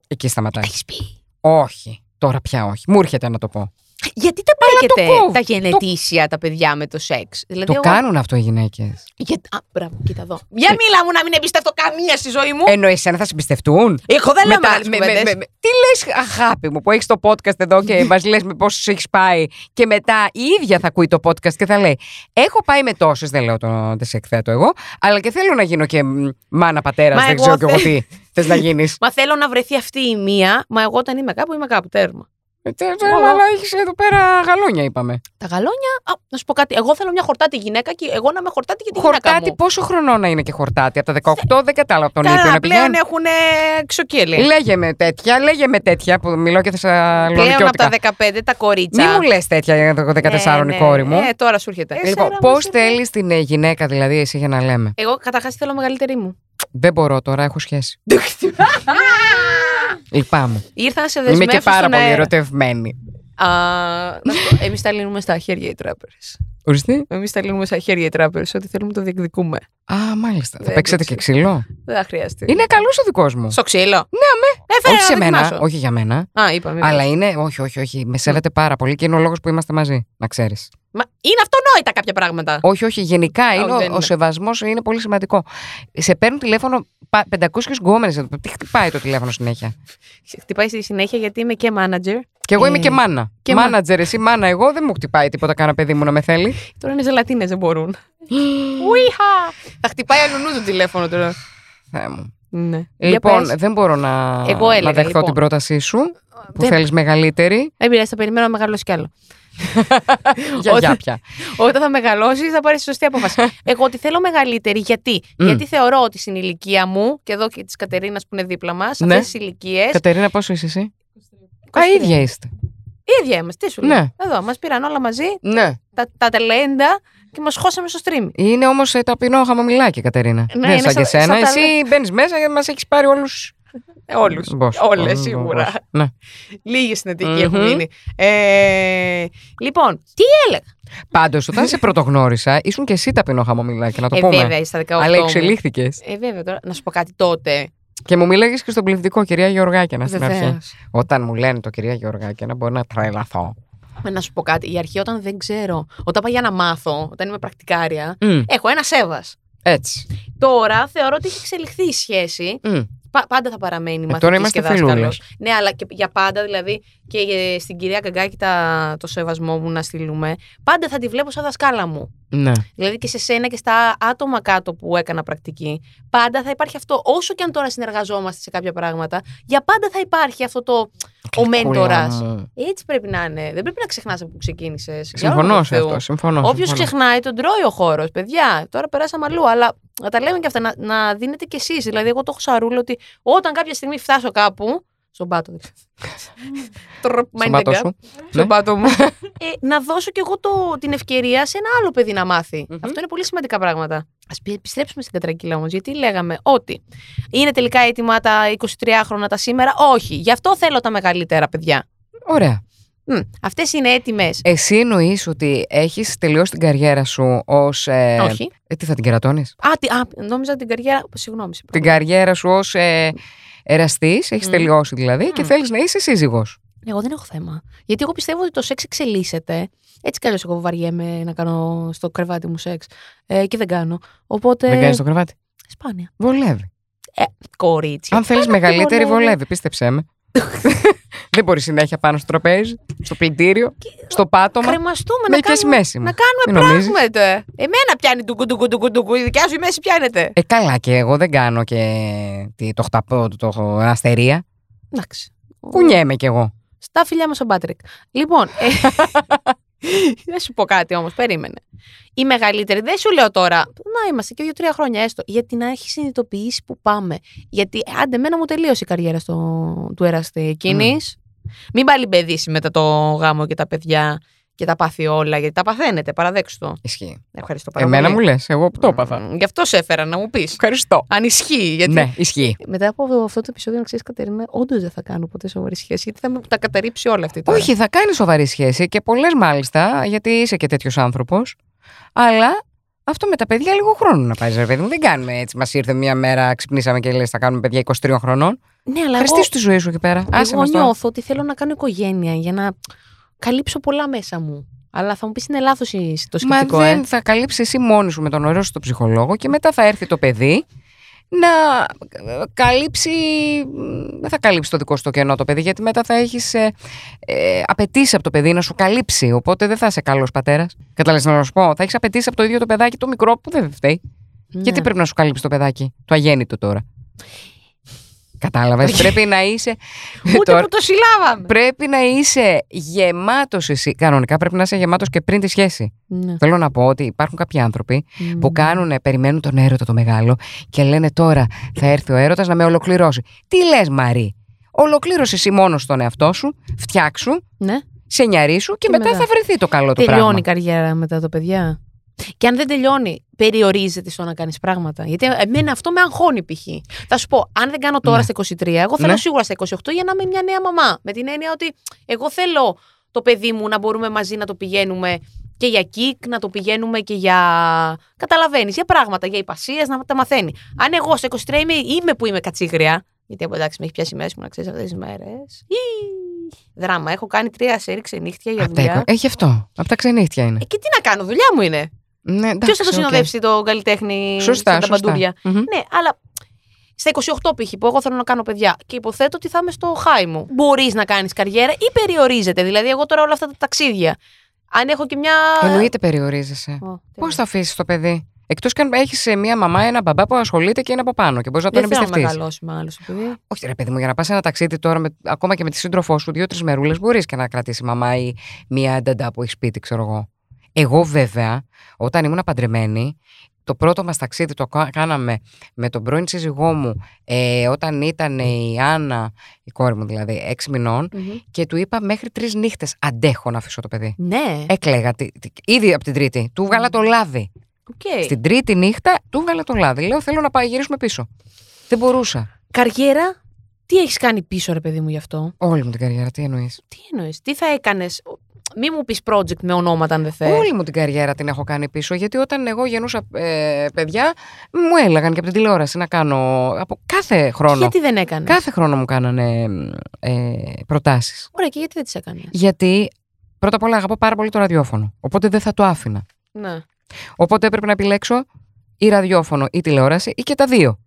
Εκεί σταματάει. Έχεις πει. Όχι. Τώρα πια όχι. Μου έρχεται να το πω. Γιατί τα Αλλά το μπλέκετε κόβω. τα γενετήσια τα παιδιά με το σεξ. Δηλαδή, Το εγώ... κάνουν αυτό οι γυναίκες. Για... Α, μπράβο, κοίτα εδώ. Για μίλα μου να μην εμπιστευτώ καμία στη ζωή μου. Ενώ εσένα θα συμπιστευτούν. Εγώ δεν λέω Μετά- μεγάλες με- με- κουβέντες. με- με- Τι λες, αγάπη μου, που έχεις το podcast εδώ και μας λες με πόσους έχεις πάει, και μετά η ίδια θα ακούει το podcast και θα λέει: Έχω πάει με τόσες, δεν λέω το, δεν σε εκθέτω εγώ, αλλά και θέλω να γίνω και μ, μάνα πατέρας, Μα δεν εγώ ξέρω κι εγώ θε- τι θες να γίνεις. Μα θέλω να βρεθεί αυτή η μία, μα εγώ όταν είμαι κάπου είμαι κάπου τέρμα. Ε, Αλλά έχεις εδώ πέρα γαλόνια, είπαμε. Τα γαλόνια, α, να σου πω κάτι. Εγώ θέλω μια χορτάτη γυναίκα και εγώ να είμαι χορτάτη για τη γυναίκα Χορτάτη, μου. πόσο χρονών να είναι και χορτάτη. Από τα 18 δεν κατάλαβα τον Ήπιο Καλά, να πλέον πηγαίνει. έχουν ξοκύλι. Λέγε με τέτοια, λέγε με τέτοια που μιλώ και Πλέον από θεσσαλονικιώτικα. τα 15 τα κορίτσια. Μην μου λες τέτοια για το 14 Ναι, η ναι. κόρη μου. Ε, τώρα σου έρχεται. Λοιπόν, Τέσσερα πώς μας ήρθε. θέλεις την ε, γυναίκα, δηλαδή, εσύ για να λέμε; Εγώ καταρχάς θέλω μεγαλύτερη μου. Δεν μπορώ τώρα, έχω σχέση. Λυπάμαι. Ήρθα να σε Είμαι δεσμεύσω και πάρα στον πολύ αέρα. ερωτευμένη. Α, να σου πω, εμείς τα λύνουμε στα χέρια οι τράπερες. Οριστεί. Εμείς τα λύνουμε στα χέρια οι τράπερες. Ό,τι θέλουμε το διεκδικούμε. Α, μάλιστα. Θα Δεν παίξετε το και ξέρω. ξύλο; Δεν θα χρειαστεί. Είναι καλός ο δικός μου. Στο ξύλο. Ναι, όχι Έφερε σε να μένα, δοκιμάσω. όχι για μένα. Α, είπαμε. Αλλά είναι, όχι, όχι, όχι. Με σέβεται πάρα πολύ και είναι ο λόγος που είμαστε μαζί, να ξέρεις. Μα είναι αυτονόητα κάποια πράγματα. Όχι, όχι, γενικά είναι, Όχι, ο, δεν ο είναι. σεβασμός είναι πολύ σημαντικό. Σε παίρνουν τηλέφωνο πα- 500 γκόμενες. Τι χτυπάει το τηλέφωνο συνέχεια; Χτυπάει στη συνέχεια γιατί είμαι και manager. Και εγώ Ε, είμαι και μάνα. και Μάνατζερ, εσύ μάνα. Εγώ δεν μου χτυπάει τίποτα κανένα παιδί μου να με θέλει. Τώρα είναι ζελατίνες, δεν μπορούν. Ουίχα! Θα χτυπάει αλλού το τηλέφωνο τώρα. Θεέ μου. Ναι. Για Λοιπόν, πες. δεν μπορώ να, Εγώ έλεγα, να δεχθώ λοιπόν. την πρότασή σου που Δεν- θέλεις μεγαλύτερη. Δεν πειράζει, θα περιμένω να μεγαλώσει κι άλλο. Για Όταν- για πια. Όταν θα μεγαλώσεις, θα πάρεις τη σωστή απόφαση. Εγώ τη θέλω μεγαλύτερη. Γιατί; Μμ. Γιατί θεωρώ ότι στην ηλικία μου, και εδώ και της Κατερίνας που είναι δίπλα μας, σε Ναι. αυτές τις ηλικίε. Κατερίνα, πόσο είσαι εσύ; 23. Α, ίδια είστε. ίδια είμαστε. Τι σου λέω. Ναι. Εδώ, μας πήραν όλα μαζί, Ναι. τα, τα ταλέντα και μας χώσαμε στο stream. Είναι όμως ταπεινό χαμομηλάκι, Κατερίνα. Ναι, δεν είναι σαν και σαν- σένα. σαν τα- Εσύ μπαίνεις μέσα και μας έχεις πάρει όλους. Όλους. Όλες Όλες, σίγουρα. Ναι. Λίγοι στην Αττική Μμμ. έχουν μείνει. Ε, λοιπόν, τι έλεγα; Πάντως, όταν σε πρωτογνώρισα, ήσουν και εσύ ταπεινό χαμομηλάκι, να το Ε, πούμε. βέβαια, στα 18 Αλλά μου. εξελίχθηκες. Ε, βέβαια, τώρα να σου πω κάτι τότε. Και μου μίλαγε και στον πληθυντικό, κυρία Γεωργάκινα, στην αρχή. Βεβαίως. Όταν μου λένε το κυρία Γεωργάκινα, μπορεί να τρελαθώ. Ε, Να σου πω κάτι. Η αρχή όταν δεν ξέρω, όταν πάω για να μάθω, όταν είμαι πρακτικάρια, Μμ, έχω ένα σέβας. Έτσι. Τώρα θεωρώ ότι έχει εξελιχθεί η σχέση. Μμ. Πα- πάντα θα παραμένει μαθητής Ε, τώρα είμαστε και δάσκαλος. φιλούλες. Ναι, αλλά και για πάντα, δηλαδή και ε, στην κυρία Καγκάκη τα, το σεβασμό μου να στείλουμε, πάντα θα τη βλέπω σαν δασκάλα μου. Ναι. Δηλαδή και σε σένα και στα άτομα κάτω που έκανα πρακτική, πάντα θα υπάρχει αυτό. Όσο και αν τώρα συνεργαζόμαστε σε κάποια πράγματα, για πάντα θα υπάρχει αυτό το. Ο μέντορα. μου. Έτσι πρέπει να είναι. Δεν πρέπει να ξεχνάς από που ξεκίνησες. Συμφωνώ σε αυτό. Συμφωνώ. Όποιος συμφωνώ. ξεχνάει, τον τρώει ο χώρος. Παιδιά, τώρα περάσαμε αλλού. Αλλά να τα λέμε και αυτά, να, να δίνετε κι εσείς. Δηλαδή, εγώ το έχω σαρούλο ότι όταν κάποια στιγμή φτάσω κάπου. Στον πάτο, δεν ξέρω. Τροπ, Στο mind πάτο the gap. σου. Στον Ναι. πάτο μου. ε, να δώσω κι εγώ το, την ευκαιρία σε ένα άλλο παιδί να μάθει. Μμμ. Αυτό είναι πολύ σημαντικά πράγματα. Α επιστρέψουμε στην κατρακύλα όμως, γιατί λέγαμε ότι είναι τελικά έτοιμα τα 23χρονα τα σήμερα. Όχι. Γι' αυτό θέλω τα μεγαλύτερα παιδιά. Ωραία. Αυτές είναι έτοιμες. Εσύ εννοείς ότι έχεις τελειώσει την καριέρα σου ως. Ε, Όχι. ε, τι θα την κερατώνεις; Α, τι, α, νόμιζα την καριέρα. Συγγνώμη. σε Την πρόβλημα. καριέρα σου ως ε, εραστής, έχεις Μμ. τελειώσει δηλαδή, και Μμ. θέλεις να είσαι σύζυγος. Εγώ δεν έχω θέμα. Γιατί εγώ πιστεύω ότι το σεξ εξελίσσεται. Έτσι κι αλλιώς εγώ βαριέμαι να κάνω στο κρεβάτι μου σεξ. Ε, και δεν κάνω. Οπότε. Δεν κάνεις το κρεβάτι; Σπάνια. Βολεύει. Κορίτσι. Αν θέλεις Πάρα τι μεγαλύτερη, βολεύει. βολεύει, πίστεψέ με. δεν μπορεί συνέχεια πάνω στο τραπέζι, στο πλυντήριο, στο πάτωμα. Κρεμαστούμε Με να και κάνουμε, μέση να μου. κάνουμε Μην νομίζεις; πράγματα. Εμένα πιάνει του κουντου κουντου κουντου Η δικιά σου η μέση πιάνεται. Ε, καλά και εγώ δεν κάνω και τι, το χταπό, το, το αστερία. Εντάξει. Κουνιέμαι κι εγώ. Στα φιλιά μας ο Μπάτρικ. Λοιπόν. ε, δεν σου πω κάτι όμως, περίμενε. Η μεγαλύτερη, δεν σου λέω τώρα, να είμαστε και δύο-τρία χρόνια έστω, γιατί να έχει συνειδητοποιήσει που πάμε. Γιατί ε, άντε, μένα μου τελείωσε η καριέρα στο, του εραστή εκείνης. Μην πάλι παιδίσει μετά το γάμο και τα παιδιά και τα πάθει όλα, γιατί τα παθαίνετε, παραδέξτε το. Ισχύει. Ευχαριστώ πάρα Εμένα πολύ. μου λες, εγώ που το έπαθα. Μ, Γι' αυτό σε έφερα να μου πεις. Ευχαριστώ. Αν ισχύει. Γιατί Ναι, ισχύει. μετά από αυτό το επεισόδιο, να ξέρεις, Κατερίνα, όντως δεν θα κάνω ποτέ σοβαρή σχέση, γιατί θα με τα καταρρύψει όλα αυτή τώρα. Όχι, θα κάνει σοβαρή σχέση και πολλές μάλιστα, γιατί είσαι και τέτοιος άνθρωπος. Αλλά αυτό με τα παιδιά λίγο χρόνο να πάει, ρε παιδί μου. Δεν κάνουμε έτσι. Μας ήρθε μια μέρα, ξυπνήσαμε και λες: Θα κάνουμε παιδιά 23 χρονών. Ναι, αλλά εγώ, Ευχαριστήσου τη ζωή σου εκεί πέρα. Άσε εγώ μας τώρα. νιώθω ότι θέλω να κάνω οικογένεια για να καλύψω πολλά μέσα μου. Αλλά θα μου πεις είναι λάθος το Μα σκεπτικό, δεν ε. θα καλύψεις εσύ μόνη σου με τον ωραίο σου τον ψυχολόγο και μετά θα έρθει το παιδί να ε, καλύψει. μ, Δεν θα καλύψει το δικό σου το κενό το παιδί, γιατί μετά θα έχεις ε, ε, απαιτήσει από το παιδί να σου καλύψει. Οπότε δεν θα είσαι καλός πατέρας. Κατάλαβε να σου πω; Θα έχεις απαιτήσει από το ίδιο το παιδάκι το μικρό που δεν φταίει. Ναι. Γιατί πρέπει να σου καλύψει το παιδάκι, το αγέννητο τώρα; Κατάλαβες. πρέπει να είσαι. Ούτε τώρα- που το συλλάβαμε. Πρέπει να είσαι γεμάτος εσύ. Κανονικά πρέπει να είσαι γεμάτος και πριν τη σχέση. Ναι. Θέλω να πω ότι υπάρχουν κάποιοι άνθρωποι Μμ. που κάνουν, περιμένουν τον έρωτα το μεγάλο και λένε τώρα θα έρθει ο έρωτας να με ολοκληρώσει. Τι λες, Μαρή, ολοκλήρωσες εσύ μόνος τον εαυτό σου, φτιάξου, Ναι. σε νιαρίσου και, Και μετά, μετά. θα βρεθεί το καλό του Τελειώνει πράγμα. η καριέρα μετά το παιδιά. Και αν δεν τελειώνει, περιορίζεται στο να κάνεις πράγματα. Γιατί εμένα αυτό με αγχώνει π.χ. Θα σου πω, αν δεν κάνω τώρα Ναι. στα 23, εγώ θέλω Ναι. σίγουρα στα 28 για να είμαι μια νέα μαμά. Με την έννοια ότι εγώ θέλω το παιδί μου να μπορούμε μαζί να το πηγαίνουμε και για κικ, να το πηγαίνουμε και για. Καταλαβαίνεις, για πράγματα, για υπασίες, να τα μαθαίνει. Αν εγώ στα 23 είμαι, είμαι που είμαι κατσίγρια, γιατί εντάξει, με έχει πιάσει η μέση μου να ξέρεις αυτές τις μέρες. Δράμα. Έχω κάνει τρία σερή ξενύχτια για Απ' τα δουλειά. εικο- Έχει αυτό. Από τα ξενύχτια είναι. Ε, και τι να κάνω, δουλειά μου είναι. Ναι, Ποιος εντάξει, θα το οκ. συνοδεύσει τον καλλιτέχνη Σωστά, στα σωστά. παντούδια. Μμμ. Ναι, αλλά στα 28 π.χ. που εγώ θέλω να κάνω παιδιά και υποθέτω ότι θα είμαι στο χάι μου. Μπορείς να κάνεις καριέρα ή περιορίζεται; Δηλαδή, εγώ τώρα όλα αυτά τα ταξίδια. Αν έχω και μια. Εννοείται περιορίζεσαι. Ω, Πώς τέλεια. θα αφήσεις το παιδί; Εκτός και αν έχεις μία μαμά, ένα μπαμπά που ασχολείται και είναι από πάνω και μπορείς να τον Δεν θέλω να εμπιστευτείς. μεγαλώσει με άλλο το παιδί. Όχι, ρε παιδί μου, για να πας ένα ταξίδι τώρα, με, ακόμα και με τη σύντροφό σου, δύο-τρεις μερούλες, μπορείς και να κρατήσει μαμά ή μία νταντά που έχει σπίτι, ξέρω εγώ. Εγώ, βέβαια, όταν ήμουν παντρεμένη, το πρώτο μας ταξίδι το κα- κάναμε με τον πρώην σύζυγό μου ε, όταν ήταν η Άννα, η κόρη μου δηλαδή, έξι μηνών, Μμμ. και του είπα μέχρι τρεις νύχτες αντέχω να αφήσω το παιδί. Ναι, Έκλαιγα τη- τη- ήδη από την Τρίτη. Του βγάλα το λάδι. οκ. Στην τρίτη νύχτα του βγάλα το λάδι. Λέω: Θέλω να πάει γυρίσουμε πίσω. Δεν μπορούσα. Καριέρα, τι έχεις κάνει πίσω, ρε παιδί μου, γι' αυτό; Όλη μου την καριέρα, τι εννοείς; Τι εννοείς, τι θα έκανες. Μη μου πεις project με ονόματα, αν δεν θες. Όλη μου την καριέρα την έχω κάνει πίσω. Γιατί όταν εγώ γεννούσα ε, παιδιά, μου έλεγαν και από την τηλεόραση να κάνω. Από κάθε χρόνο. Γιατί δεν έκανες; Κάθε χρόνο μου κάνανε ε, προτάσεις. Ωραία, και γιατί δεν τις έκανες; Γιατί πρώτα απ' όλα αγαπώ πάρα πολύ το ραδιόφωνο. Οπότε δεν θα το άφηνα. Ναι. Οπότε έπρεπε να επιλέξω ή ραδιόφωνο ή τηλεόραση ή και τα δύο.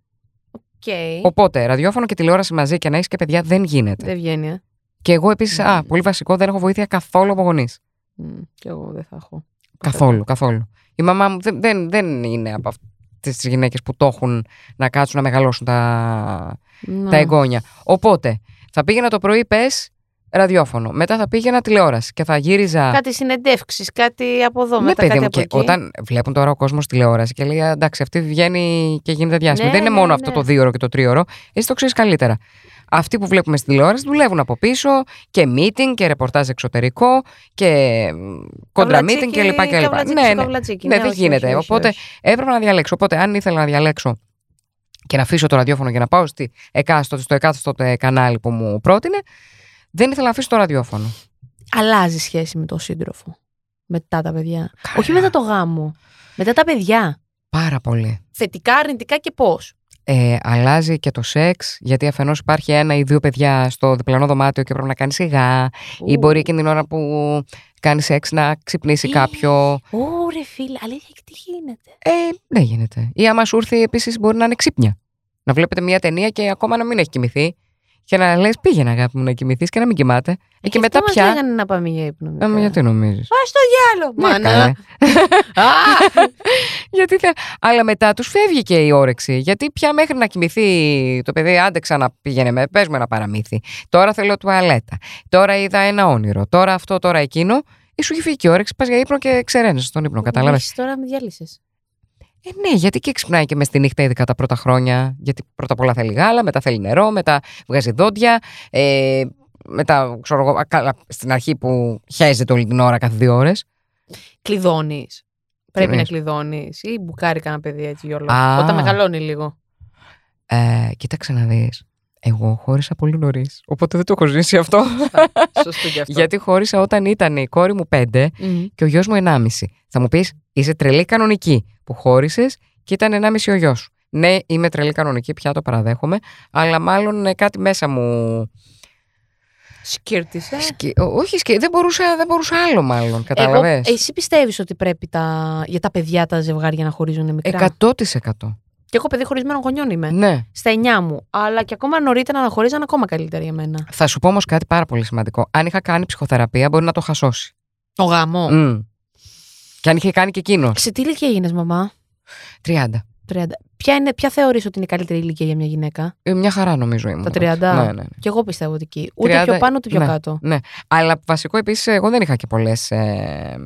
Οκ. Οπότε ραδιόφωνο και τηλεόραση μαζί και να έχεις και παιδιά δεν γίνεται. Δεν βγαίνει, ε. Και εγώ επίσης, α, πολύ βασικό, δεν έχω βοήθεια καθόλου από γονείς. Μ, Κι εγώ δεν θα έχω. Καθόλου, καθόλου. Η μαμά μου δεν, δεν, δεν είναι από αυτές τις γυναίκες που το έχουν να κάτσουν να μεγαλώσουν τα, Ναι. τα εγγόνια. Οπότε θα πήγαινα το πρωί, πες ραδιόφωνο. Μετά θα πήγαινα τηλεόραση και θα γύριζα. Κάτι συνεντεύξεις, κάτι από εδώ, ναι, μετά παιδί κάτι μου, από και εκεί. όταν βλέπουν τώρα ο κόσμος τηλεόραση και λέει «Α, Εντάξει, αυτή βγαίνει και γίνεται διάσημη. Ναι, δεν είναι ναι, μόνο ναι. αυτό το δύο ώρο και το τρίωρο. Εσύ το ξέρεις καλύτερα. Αυτοί που βλέπουμε στη τηλεόραση δουλεύουν από πίσω και meeting και ρεπορτάζ εξωτερικό και κόντρα meeting Καβλατσίκι, κλπ. κλπ. καβλατσίκι Ναι, στο ναι, καβλατσίκι. ναι, δεν όχι, γίνεται. όχι, όχι, Οπότε όχι. έπρεπε να διαλέξω. Οπότε αν ήθελα να διαλέξω και να αφήσω το ραδιόφωνο για να πάω στη εκάστοτε, στο εκάστοτε κανάλι που μου πρότεινε, δεν ήθελα να αφήσω το ραδιόφωνο. Αλλάζει σχέση με τον σύντροφο. Μετά τα παιδιά. Όχι μετά το γάμο. Μετά τα παιδιά. Πάρα πολύ. Θετικά, αρνητικά και πώς; Ε, αλλάζει και το σεξ, γιατί αφενός υπάρχει ένα ή δύο παιδιά στο διπλανό δωμάτιο και πρέπει να κάνει σιγά, ή μπορεί εκείνη την ώρα που κάνει σεξ να ξυπνήσει Ή- κάποιο. Ωρε φίλε, αλήθεια και τι γίνεται; Ε, δεν γίνεται. Ή άμα σου έρθει επίσης μπορεί να είναι ξύπνια. Να βλέπετε μια ταινία και ακόμα να μην έχει κοιμηθεί. Και να λες: Πήγαινε, αγάπη μου, να κοιμηθείς και να μην κοιμάται. Ε, και μετά αυτό μας πια. λέγανε να πάμε για ύπνο. Ε, μικρά. μα γιατί νομίζεις; Πας στο διάλογο, μάνα. γιατί θε... Αλλά μετά τους φεύγει και η όρεξη. Γιατί πια μέχρι να κοιμηθεί το παιδί, άντεξα να πήγαινε με, πες με ένα παραμύθι. Τώρα θέλω τουαλέτα. Τώρα είδα ένα όνειρο. Τώρα αυτό, τώρα εκείνο. Ή σου έχει φύγει και η όρεξη, πας για ύπνο και ξεραίνεσαι στον ύπνο, κατάλαβες; Τώρα με διάλυσες. Ε, ναι, γιατί και ξυπνάει και μες στη νύχτα, ειδικά τα πρώτα χρόνια. Γιατί πρώτα απ' όλα θέλει γάλα, μετά θέλει νερό, μετά βγάζει δόντια. Ε, μετά, ξέρω εγώ, α, καλά, στην αρχή που χαίζεται όλη την ώρα κάθε δύο ώρες. Κλειδώνεις. Πρέπει να εννοείς; κλειδώνεις ή μπουκάρει κανένα παιδί έτσι γιόλο. Α. Όταν μεγαλώνει λίγο. Ε, κοίταξε να δεις. Εγώ χώρισα πολύ νωρίς. Οπότε δεν το έχω ζήσει αυτό. Σωστό και αυτό. Γιατί χώρισα όταν ήταν η κόρη μου 5 Μμ. και ο γιος μου 1,5. Θα μου πεις, είσαι τρελή κανονική που χώρισες και ήταν 1,5 ο γιος σου. Ναι, είμαι τρελή κανονική, πια το παραδέχομαι, αλλά μάλλον ε, κάτι μέσα μου. Σκύρτησε. Σκι... ό- Όχι, σκι... δεν, μπορούσα, δεν μπορούσα άλλο, μάλλον. Εγώ, Κατάλαβες; εσύ πιστεύεις ότι πρέπει τα... για τα παιδιά τα ζευγάρια να χωρίζουν μικρά; 100%. Και εγώ παιδί χωρισμένων γονιών είμαι. Ναι. Στα 9 μου. Αλλά και ακόμα νωρίτερα να χωρίζαν ακόμα καλύτερα για μένα. Θα σου πω όμως κάτι πάρα πολύ σημαντικό. Αν είχα κάνει ψυχοθεραπεία, μπορεί να το χασώσει. Ο γάμο. Μμ. Και αν είχε κάνει και εκείνο. Σε τι ηλικία έγινε, μαμά; 30. 30. Ποια, είναι, ποια θεωρείς ότι είναι η καλύτερη ηλικία για μια γυναίκα; Ε, μια χαρά νομίζω ήμουν. Τα τότε. 30. Ναι, ναι, ναι. Και εγώ πιστεύω ότι εκεί. Ούτε 30, πιο πάνω ούτε πιο ναι. κάτω. Ναι. Αλλά βασικό επίσης, εγώ δεν είχα και πολλές. Ε,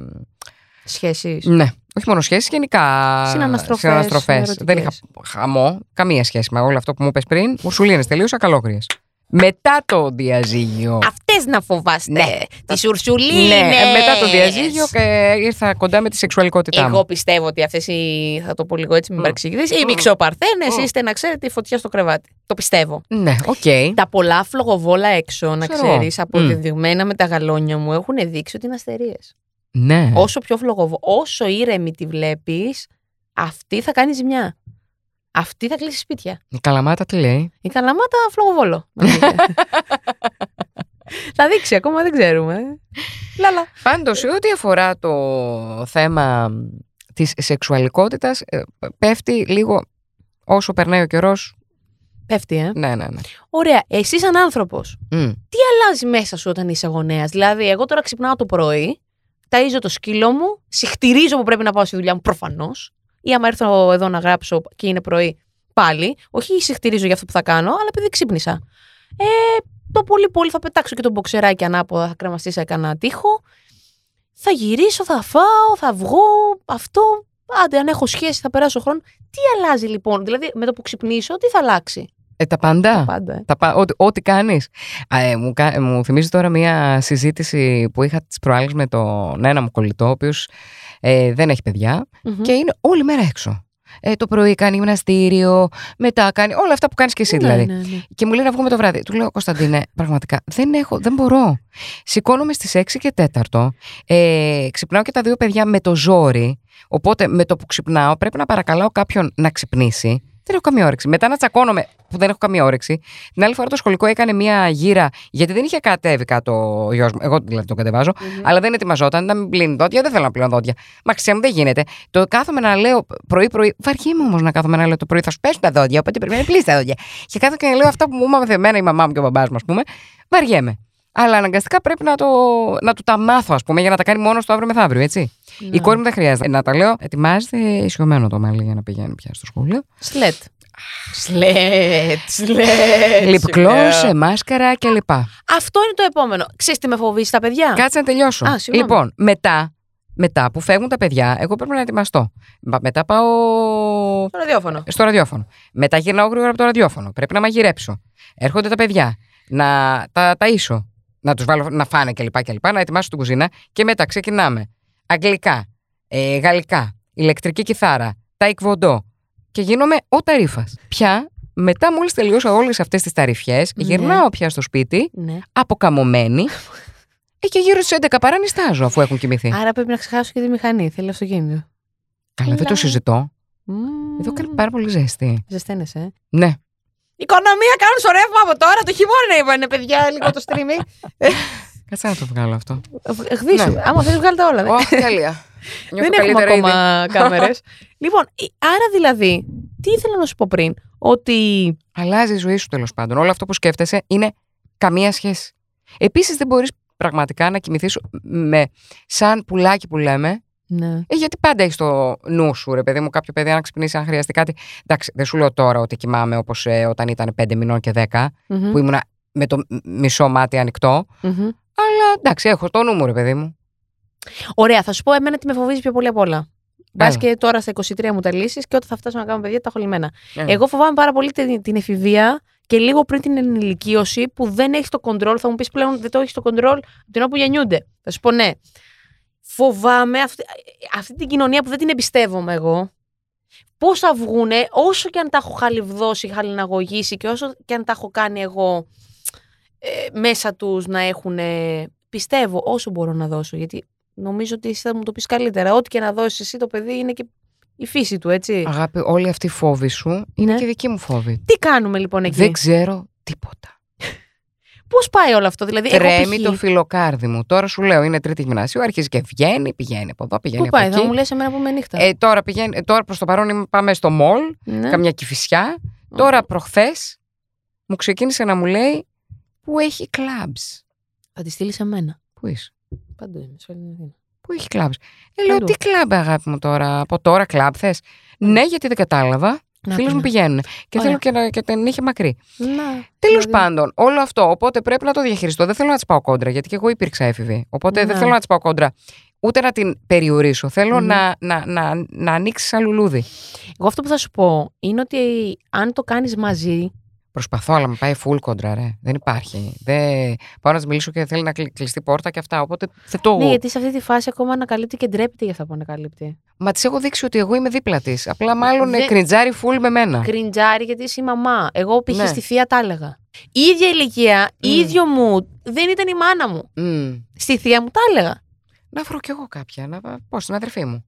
Σχέσεις. ναι. Όχι μόνο σχέσεις, γενικά. Συναναστροφές, συναναστροφές. ερωτικές. Δεν είχα χαμό, καμία σχέση με όλο αυτό που μου είπε πριν. Ουρσουλίνες τελείως καλόγριες. Μετά το διαζύγιο. Αυτές να φοβάστε. Ναι. Τι Ουρσουλίνες. Ναι, ε, μετά το διαζύγιο και ήρθα κοντά με τη σεξουαλικότητά μου. Εγώ πιστεύω ότι αυτές οι. Θα το πω λίγο έτσι, μην Μμ. παρεξηγηθείς. Οι Μμ. μυξοπαρθένες Μμ. είστε να ξέρετε η φωτιά στο κρεβάτι. Το πιστεύω. Ναι, οκ. Τα πολλά φλογοβόλα έξω, να Ξέρω. ξέρεις, αποδεδειγμένα με τα γαλόνια μου, έχουν δείξει ότι είναι αστερίες. Ναι. Όσο πιο φλογοβό, όσο ήρεμη τη βλέπεις, αυτή θα κάνει ζημιά. Αυτή θα κλείσει σπίτια. Η Καλαμάτα τι λέει; Η Καλαμάτα φλογοβόλο. θα δείξει, ακόμα δεν ξέρουμε. Λάλα. Πάντως, σε ό,τι αφορά το θέμα της σεξουαλικότητας, πέφτει λίγο όσο περνάει ο καιρός. Πέφτει, ε. Ναι, ναι, ναι. Ωραία. Εσύ, σαν άνθρωπος, Μμ. τι αλλάζει μέσα σου όταν είσαι γονέας; Δηλαδή, εγώ τώρα ξυπνάω το πρωί, ταΐζω το σκύλο μου, συχτηρίζω που πρέπει να πάω στη δουλειά μου προφανώς. Ή άμα έρθω εδώ να γράψω και είναι πρωί, πάλι. Όχι συχτηρίζω για αυτό που θα κάνω, αλλά επειδή ξύπνησα. Ε, το πολύ πολύ θα πετάξω και το μποξεράκι ανάποδα, θα κρεμαστεί σε κανένα τοίχο. Θα γυρίσω, θα φάω, θα βγω. Αυτό. Άντε, αν έχω σχέση, θα περάσω χρόνο. Τι αλλάζει λοιπόν, δηλαδή με το που ξυπνήσω, τι θα αλλάξει; Ε, τα πάντα. Πάντα. ε. Τα, πα- ό,τι, ό,τι κάνεις. Α, ε, μου, κα- ε, μου θυμίζει τώρα μια συζήτηση που είχα τις προάλλες με τον ένα μου κολλητό, ο οποίος ε, δεν έχει παιδιά Μμμ. και είναι όλη μέρα έξω. Ε, το πρωί κάνει γυμναστήριο, μετά κάνει όλα αυτά που κάνεις και εσύ Ναι, δηλαδή. ναι, ναι. Και μου λέει να βγούμε το βράδυ. Του λέω, Κωνσταντίνε, πραγματικά δεν έχω, δεν μπορώ. Σηκώνομαι στις 6 και 4. Ε, ξυπνάω και τα δύο παιδιά με το ζόρι. Οπότε με το που ξυπνάω πρέπει να παρακαλάω κάποιον να ξυπνήσει. Δεν έχω καμία όρεξη. Μετά να τσακώνομαι που δεν έχω καμία όρεξη. Την άλλη φορά το σχολικό έκανε μια γύρα γιατί δεν είχε κατέβει κάτω ο γιος μου. Εγώ δηλαδή τον κατεβάζω. Αλλά δεν ετοιμαζόταν να μην πλύνει δόντια. Δεν θέλω να πλύνω δόντια. Μα ξέρει μου, δεν γίνεται. Το κάθομαι να λέω πρωί-πρωί. Βαριέμαι όμως να κάθομαι να λέω το πρωί θα σου πέσουν τα δόντια. Οπότε πρέπει να πλύνεις τα δόντια. Και κάθομαι και να λέω αυτά που μου είπαμε εμένα η μαμά μου και ο μπαμπάς μου, ας πούμε. Βαριέμαι. Αλλά αναγκαστικά πρέπει να, το, να του τα μάθω, ας πούμε, για να τα κάνει μόνος το αύριο μεθαύριο, έτσι. Ναι. Η κόρη μου δεν χρειάζεται να τα λέω. Ετοιμάζεται ισιωμένο το μαλλί για να πηγαίνει πια στο σχολείο. Σλετ. Σλετ, σλετ. Λιπκλό, σου λέω. μάσκαρα κλπ. Αυτό είναι το επόμενο. Ξέρεις τι με φοβίζει τα παιδιά; Κάτσε να τελειώσω. Α, συγγνώμη. λοιπόν, μετά μετά που φεύγουν τα παιδιά, εγώ πρέπει να ετοιμαστώ. Μα- Μετά πάω Στο ραδιόφωνο. στο ραδιόφωνο. Μετά γυρνάω γρήγορα από το ραδιόφωνο. Πρέπει να μαγειρέψω. Έρχονται τα παιδιά. Να τα ταΐσω. Να τους βάλω να φάνε κλπ. κλπ να ετοιμάσω την κουζίνα. Και μετά ξεκινάμε. Αγγλικά, ε, γαλλικά, ηλεκτρική κιθάρα, ταϊκβοντό. Και γίνομαι ο ταρήφα. Πια, μετά μόλις τελειώσω όλες αυτές τις ταρυφιέ, Ναι. γυρνάω πια στο σπίτι, Ναι. αποκαμωμένη. ε, και γύρω στις 11 παρά νιστάζω αφού έχουν κοιμηθεί. Άρα πρέπει να ξεχάσω και τη μηχανή. Θέλει αυτοκίνητο. Καλά, δεν το Καλά. συζητώ. Μμμ. Εδώ κάνει πάρα πολύ ζέστη. Ζεσταίνεσαι. ε. Ναι. Οικονομία κάνουν στο ρεύμα από τώρα. Το χειμώνα είπανε, παιδιά, λίγο το streaming. Κάτσε να το βγάλω αυτό. Χδίσου. Ναι. Άμα θέλει, βγάλει τα όλα. Όχι, τέλεια. Νιώθω Δεν έχουμε καλύτερα ήδη. ακόμα κάμερες. λοιπόν, ε, άρα δηλαδή, τι ήθελα να σου πω πριν, ότι. Αλλάζει η ζωή σου τέλος πάντων. Όλο αυτό που σκέφτεσαι είναι καμία σχέση. Επίσης δεν μπορείς πραγματικά να κοιμηθείς με σαν πουλάκι που λέμε. Ναι. Ε, γιατί πάντα έχεις το νου σου, ρε παιδί μου, κάποιο παιδί να ξυπνήσει αν χρειαστεί κάτι. Εντάξει, δεν σου λέω τώρα ότι κοιμάμαι όπως όταν ήταν 5 μηνών και 10, Μμμ, που ήμουνα με το μ- μισό μάτι ανοιχτό. μμμ. Αλλά εντάξει, έχω το νου μου, ρε παιδί μου. Ωραία, θα σου πω εμένα τι με φοβίζει πιο πολύ απ' όλα. Μπα Έλα. και τώρα στα 23 μου τα λύσεις και όταν θα φτάσω να κάνω παιδιά τα έχω λυμμένα. Ε. Εγώ φοβάμαι πάρα πολύ την, την εφηβεία και λίγο πριν την ενηλικίωση που δεν έχεις το κοντρόλ. Θα μου πεις πλέον δεν το έχεις το κοντρόλ από την ώρα που γεννιούνται. Θα σου πω ναι. Φοβάμαι αυτή, αυτή την κοινωνία που δεν την εμπιστεύομαι εγώ. Πώς θα βγούνε, όσο και αν τα έχω χαλιβδώσει, χαλιναγωγήσει και όσο και αν τα έχω κάνει εγώ ε, μέσα τους να έχουν. πιστεύω όσο μπορώ να δώσω. Γιατί νομίζω ότι εσύ θα μου το πεις καλύτερα. Ό,τι και να δώσεις εσύ το παιδί είναι και η φύση του, έτσι. Αγάπη, όλη αυτή η φόβη σου είναι Ναι. και δική μου φόβη. Τι κάνουμε λοιπόν εκεί; Δεν ξέρω τίποτα. Πώς πάει όλο αυτό, δηλαδή. εγώ Τρέμει π.χ. το φιλοκάρδι μου. Τώρα σου λέω είναι τρίτη γυμνασίου, αρχίζει και βγαίνει, πηγαίνει από εδώ, πηγαίνει Πού πάει, από θα εκεί. μου λες εμένα που με νύχτα; Ε, τώρα, πηγαίνει, ε, τώρα προς το παρόν είμαι- πάμε στο μολ, ναι. καμιά κυφισιά. Τώρα προχθές μου ξεκίνησε να μου λέει που έχει κλαμπς. Θα τη στείλεις σε μένα. Πού είσαι, Παντού είμαι, σε όλη την Αθήνα. πού έχει κλαμπς. Ε, λέω, Παντού. τι κλαμπ αγάπη μου τώρα, από τώρα κλαμπ θες; Ναι, γιατί δεν κατάλαβα. Να Φίλοι πεις, μου να. πηγαίνουν. Και Ωραία. θέλω και, να, και την είχε μακρύ. Να. Τέλος δηλαδή, πάντων, όλο αυτό. Οπότε πρέπει να το διαχειριστώ. Δεν θέλω να της πάω κόντρα, γιατί και εγώ υπήρξα έφηβη. Οπότε δεν Ναι. θέλω να της πάω κόντρα. Ούτε να την περιορίσω. Θέλω Μμμ. να, να, να, να ανοίξεις σαν λουλούδι. Εγώ αυτό που θα σου πω είναι ότι αν το κάνεις μαζί. Προσπαθώ, αλλά με πάει full κόντρα, ρε. Δεν υπάρχει. Δεν... Πάω να της μιλήσω και θέλει να κλει- κλειστεί πόρτα και αυτά. Οπότε δεν το. Ναι, γιατί σε αυτή τη φάση ακόμα ανακαλύπτει και ντρέπεται για αυτά που ανακαλύπτει. Μα τη έχω δείξει ότι εγώ είμαι δίπλα της. Απλά μάλλον Δεν- δεν... κριτζάρει full με μένα. Κριντζάρι γιατί είσαι η μαμά. Εγώ π.χ. Ναι. στη θεία τα έλεγα. Η ίδια ηλικία, Μμ. ίδιο μου, δεν ήταν η μάνα μου. Μμ. Στη θεία μου τα έλεγα. Να βρω κι εγώ κάποια. Να... Πώ, την αδερφή μου.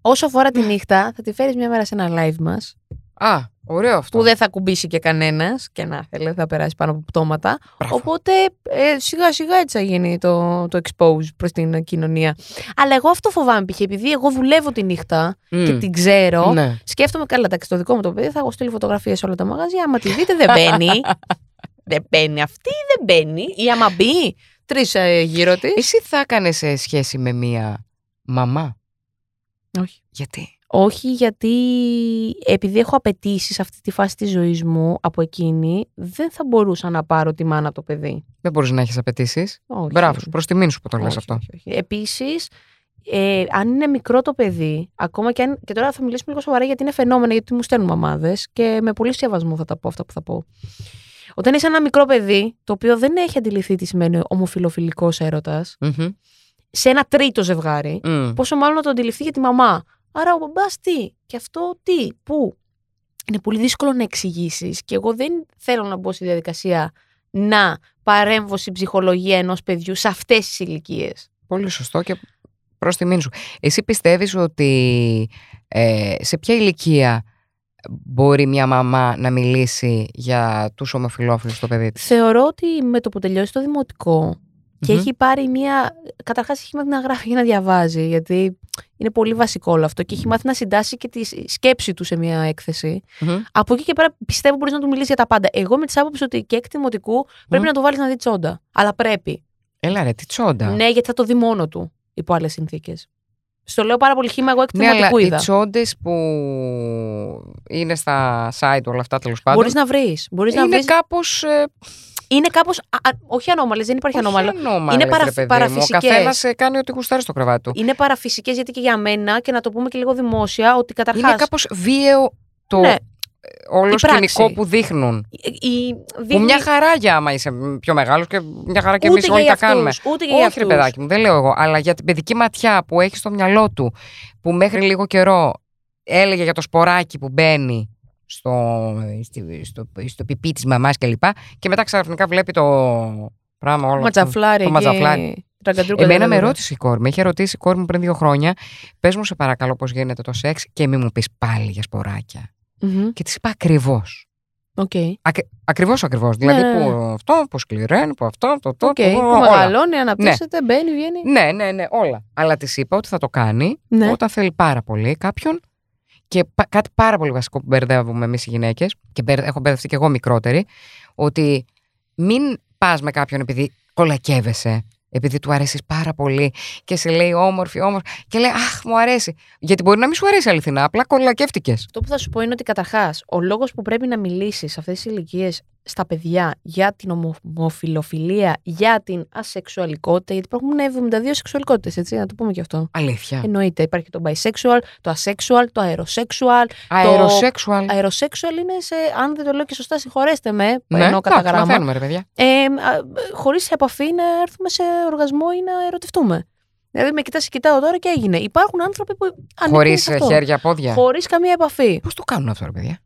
Όσο αφορά τη νύχτα, θα τη φέρεις μια μέρα σε ένα live μας. Α, ωραίο αυτό. Που δεν θα ακουμπήσει και κανένας και να θέλει, θα περάσει πάνω από πτώματα. Μπράβο. Οπότε ε, σιγά σιγά έτσι θα γίνει το, το expose προς την κοινωνία. Αλλά εγώ αυτό φοβάμαι π.χ. επειδή εγώ δουλεύω τη νύχτα Μμ. και την ξέρω. Ναι. Σκέφτομαι καλά, εντάξει, το δικό μου το παιδί θα έχω στείλει φωτογραφίες σε όλα τα μαγαζιά. Άμα τη δείτε, δεν μπαίνει. δεν μπαίνει αυτή, δεν μπαίνει. Ή άμα μπει, τρεις ε, γύρω της. Εσύ θα έκανε σχέση με μία μαμά; Όχι. Γιατί; Όχι, γιατί επειδή έχω απαιτήσεις σε αυτή τη φάση της ζωής μου από εκείνη, δεν θα μπορούσα να πάρω τη μάνα από το παιδί. Δεν μπορείς να έχεις απαιτήσεις. Όχι. Μπράβο σου, προς τιμήν σου που το λες Όχι, αυτό. όχι, όχι. Επίσης, ε, αν είναι μικρό το παιδί, ακόμα και αν. Και τώρα θα μιλήσουμε λίγο σοβαρά γιατί είναι φαινόμενο, γιατί μου στέλνουν μαμάδες και με πολύ σεβασμό θα τα πω αυτά που θα πω. Όταν είσαι ένα μικρό παιδί, το οποίο δεν έχει αντιληφθεί τι σημαίνει ομοφιλοφιλικός έρωτας, Μμμ. σε ένα τρίτο ζευγάρι, Μμ. πόσο μάλλον να το αντιληφθεί για τη μαμά. Άρα ο μπαμπάς τι, και αυτό τι, πού; Είναι πολύ δύσκολο να εξηγήσεις και εγώ δεν θέλω να μπω στη διαδικασία να παρέμβω στην ψυχολογία ενός παιδιού σε αυτές τις ηλικίες. Πολύ σωστό και προς τιμήν σου. Εσύ πιστεύεις ότι ε, σε ποια ηλικία μπορεί μια μαμά να μιλήσει για τους ομοφυλόφιλους στο παιδί της; Θεωρώ ότι με το που τελειώσει το δημοτικό και Μμμ. έχει πάρει μία. Καταρχάς έχει μάθει να γράφει και να διαβάζει, γιατί είναι πολύ βασικό όλο αυτό. Και έχει μάθει να συντάσει και τη σκέψη του σε μία έκθεση. Μμμ. Από εκεί και πέρα πιστεύω μπορείς να του μιλήσεις για τα πάντα. Εγώ με τη άποψη ότι και εκ δημοτικού πρέπει Μμ. να το βάλεις να δει τσόντα. Αλλά πρέπει. Έλα ρε, τι τσόντα. Ναι, γιατί θα το δει μόνο του υπό άλλες συνθήκες. Στο λέω πάρα πολύ χήμα, εγώ εκ Ναι, αλλά δημοτικού οι είδα. τσόντες που είναι στα site όλα αυτά τέλος πάντων. Μπορείς να βρεις. Μπορείς να είναι βρεις... κάπως ε, Είναι κάπως. Όχι ανώμαλες, δεν υπάρχει ανώμαλο. Είναι παρα, Ο παραφυσικές. καθένας κάνει ό,τι γουστάρει στο κρεβάτι του. Είναι παραφυσικές γιατί και για μένα, και να το πούμε και λίγο δημόσια, ότι καταρχά. Είναι κάπως βίαιο το Ναι. όλο Η πράξη. σκηνικό που δείχνουν. Η, Που δείχνει- μια χαρά για άμα είσαι πιο μεγάλος και μια χαρά και Ούτε εμεί για όλοι τα αυτούς, κάνουμε. ούτε για Όχι, ρε αυτούς. παιδάκι μου, δεν λέω εγώ. Αλλά για την παιδική ματιά που έχει στο μυαλό του, που μέχρι λίγο καιρό έλεγε για το σποράκι που μπαίνει στο, στη- στο, στο πιπί της μαμάς κλπ. Και, και μετά ξαφνικά βλέπει το πράγμα όλο. Ματζαφλάρι. το και ματζαφλάρι. τραγκαντρούκα Εμένα με δηλαδή. ρώτησε η κόρη μου. Είχε ρωτήσει η κόρη μου πριν δύο χρόνια. Πες μου, σε παρακαλώ, πώς γίνεται το σεξ και μην μου πεις πάλι για σποράκια. Μμμ. Και της είπα ακριβώς. Οκ. Ακριβώς, ακριβώς. Δηλαδή ναι, που αυτό, που σκληραίνει, που αυτό, το το. Οκ. το, Που όλα. μεγαλώνει, αναπτύσσεται, μπαίνει, βγαίνει. Ναι, ναι, ναι, όλα. Αλλά της είπα ότι θα το κάνει Ναι. όταν θέλει πάρα πολύ κάποιον. Και πα- κάτι πάρα πολύ βασικό που μπερδεύουμε εμείς οι γυναίκες, και μπερ- έχω μπερδευτεί και εγώ μικρότερη, ότι μην πας με κάποιον επειδή κολακεύεσαι, επειδή του αρέσεις πάρα πολύ και σε λέει όμορφη, όμορφη, και λέει Αχ, μου αρέσει. Γιατί μπορεί να μην σου αρέσει αληθινά, απλά κολακεύτηκες. Αυτό που θα σου πω είναι ότι καταρχάς, ο λόγος που πρέπει να μιλήσεις σε αυτές τις ηλικίες στα παιδιά για την ομοφιλοφιλία, για την ασεξουαλικότητα, γιατί υπάρχουν 72 σεξουαλικότητες, έτσι, να το πούμε και αυτό. Αλήθεια. Εννοείται, υπάρχει το bisexual, το asexual, το aerosexual. Αεροσέξουαλ. Aerosexual είναι σε, αν δεν το λέω και σωστά, συγχωρέστε με, Ναι, ενώ κατά εντάξει, γράμμα. μαθαίνουμε, ρε παιδιά. Ε, Χωρίς επαφή να έρθουμε σε οργασμό ή να ερωτευτούμε. Δηλαδή, με κοιτάς, σε κοιτάω τώρα και έγινε. Υπάρχουν άνθρωποι που ανήκουν Χωρίς σε αυτό. χέρια, πόδια. Χωρίς καμία επαφή. Πώς το κάνουν αυτό, ρε παιδιά;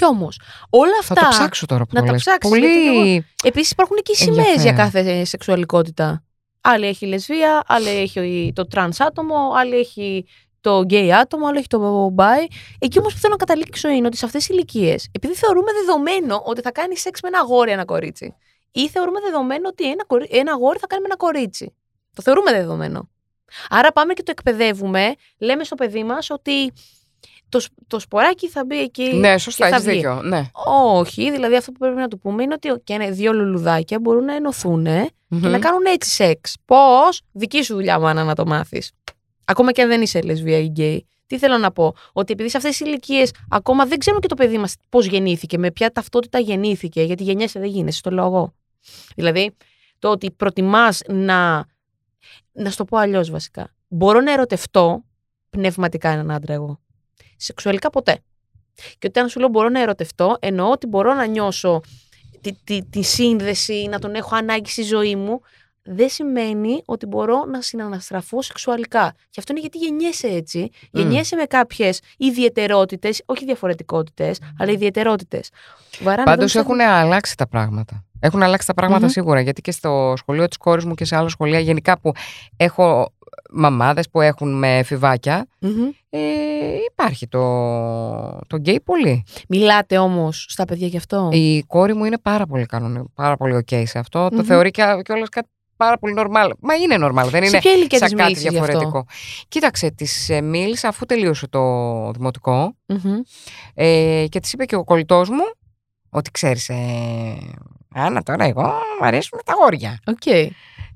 Κι όμως, όλα Θα αυτά. το ψάξω τώρα που να το τα λες. ψάξεις, Πολύ. γιατί Επίσης, υπάρχουν και οι σημαίες για Ενδιαφέρον. κάθε σεξουαλικότητα. Άλλη έχει η λεσβία, άλλη έχει το τρανς άτομο, άλλη έχει το γκέι άτομο, άλλο έχει το bi. Εκεί όμως που θέλω να καταλήξω είναι ότι σε αυτές τις ηλικίες, επειδή θεωρούμε δεδομένο ότι θα κάνει σεξ με ένα αγόρι ένα κορίτσι, ή θεωρούμε δεδομένο ότι ένα, κορί... ένα αγόρι θα κάνει με ένα κορίτσι. Το θεωρούμε δεδομένο. Άρα πάμε και το εκπαιδεύουμε, λέμε στο παιδί μας ότι το, σ- το σποράκι θα μπει εκεί. Ναι, σωστά, και θα έχεις βγει. δίκιο. Ναι. Όχι, δηλαδή αυτό που πρέπει να του πούμε είναι ότι και είναι δύο λουλουδάκια μπορούν να ενωθούν και να κάνουν έτσι σεξ. Πώς, δική σου δουλειά, μάνα, να το μάθεις. Ακόμα και αν δεν είσαι λεσβία ή γκέι. Τι θέλω να πω, ότι επειδή σε αυτές τις ηλικίες ακόμα δεν ξέρουμε και το παιδί μας πώς γεννήθηκε, με ποια ταυτότητα γεννήθηκε, γιατί γεννιέσαι δεν γίνεσαι, το λέω εγώ. Δηλαδή, το ότι προτιμάς να. Να σου το πω αλλιώς βασικά. Μπορώ να ερωτευτώ πνευματικά έναν άντρα εγώ. Σεξουαλικά ποτέ. Και όταν σου λέω μπορώ να ερωτευτώ, εννοώ ότι μπορώ να νιώσω τη, τη, τη σύνδεση, να τον έχω ανάγκη στη ζωή μου, δεν σημαίνει ότι μπορώ να συναναστραφώ σεξουαλικά. Και αυτό είναι γιατί γεννιέσαι έτσι. Γεννιέσαι με κάποιες ιδιαιτερότητες, όχι διαφορετικότητες, αλλά ιδιαιτερότητες. Πάντως έχουν αλλάξει τα πράγματα. Έχουν αλλάξει τα πραγματα Μμμ. σίγουρα. Γιατί και στο σχολείο της κόρης μου και σε άλλα σχολεία, γενικά που έχω μαμάδες που έχουν με εφηβάκια, ε, υπάρχει το, το γκέι πολύ. Μιλάτε όμως στα παιδιά γι' αυτό; Η κόρη μου είναι πάρα πολύ κανονική, πάρα πολύ ok σε αυτό. Το Μμμ. θεωρεί και κιόλα κάτι πάρα πολύ normal. Μα είναι normal, δεν Σε είναι ποια ηλικία σαν της κάτι μίλησες γι' αυτό; διαφορετικό. Κοίταξε, της ε, μίλησα αφού τελείωσε το δημοτικό Μμμ. ε, και της είπε και ο κολλητός μου ότι ξέρεις, ε, Άννα, τώρα εγώ μου αρέσουν τα αγόρια. Οκ.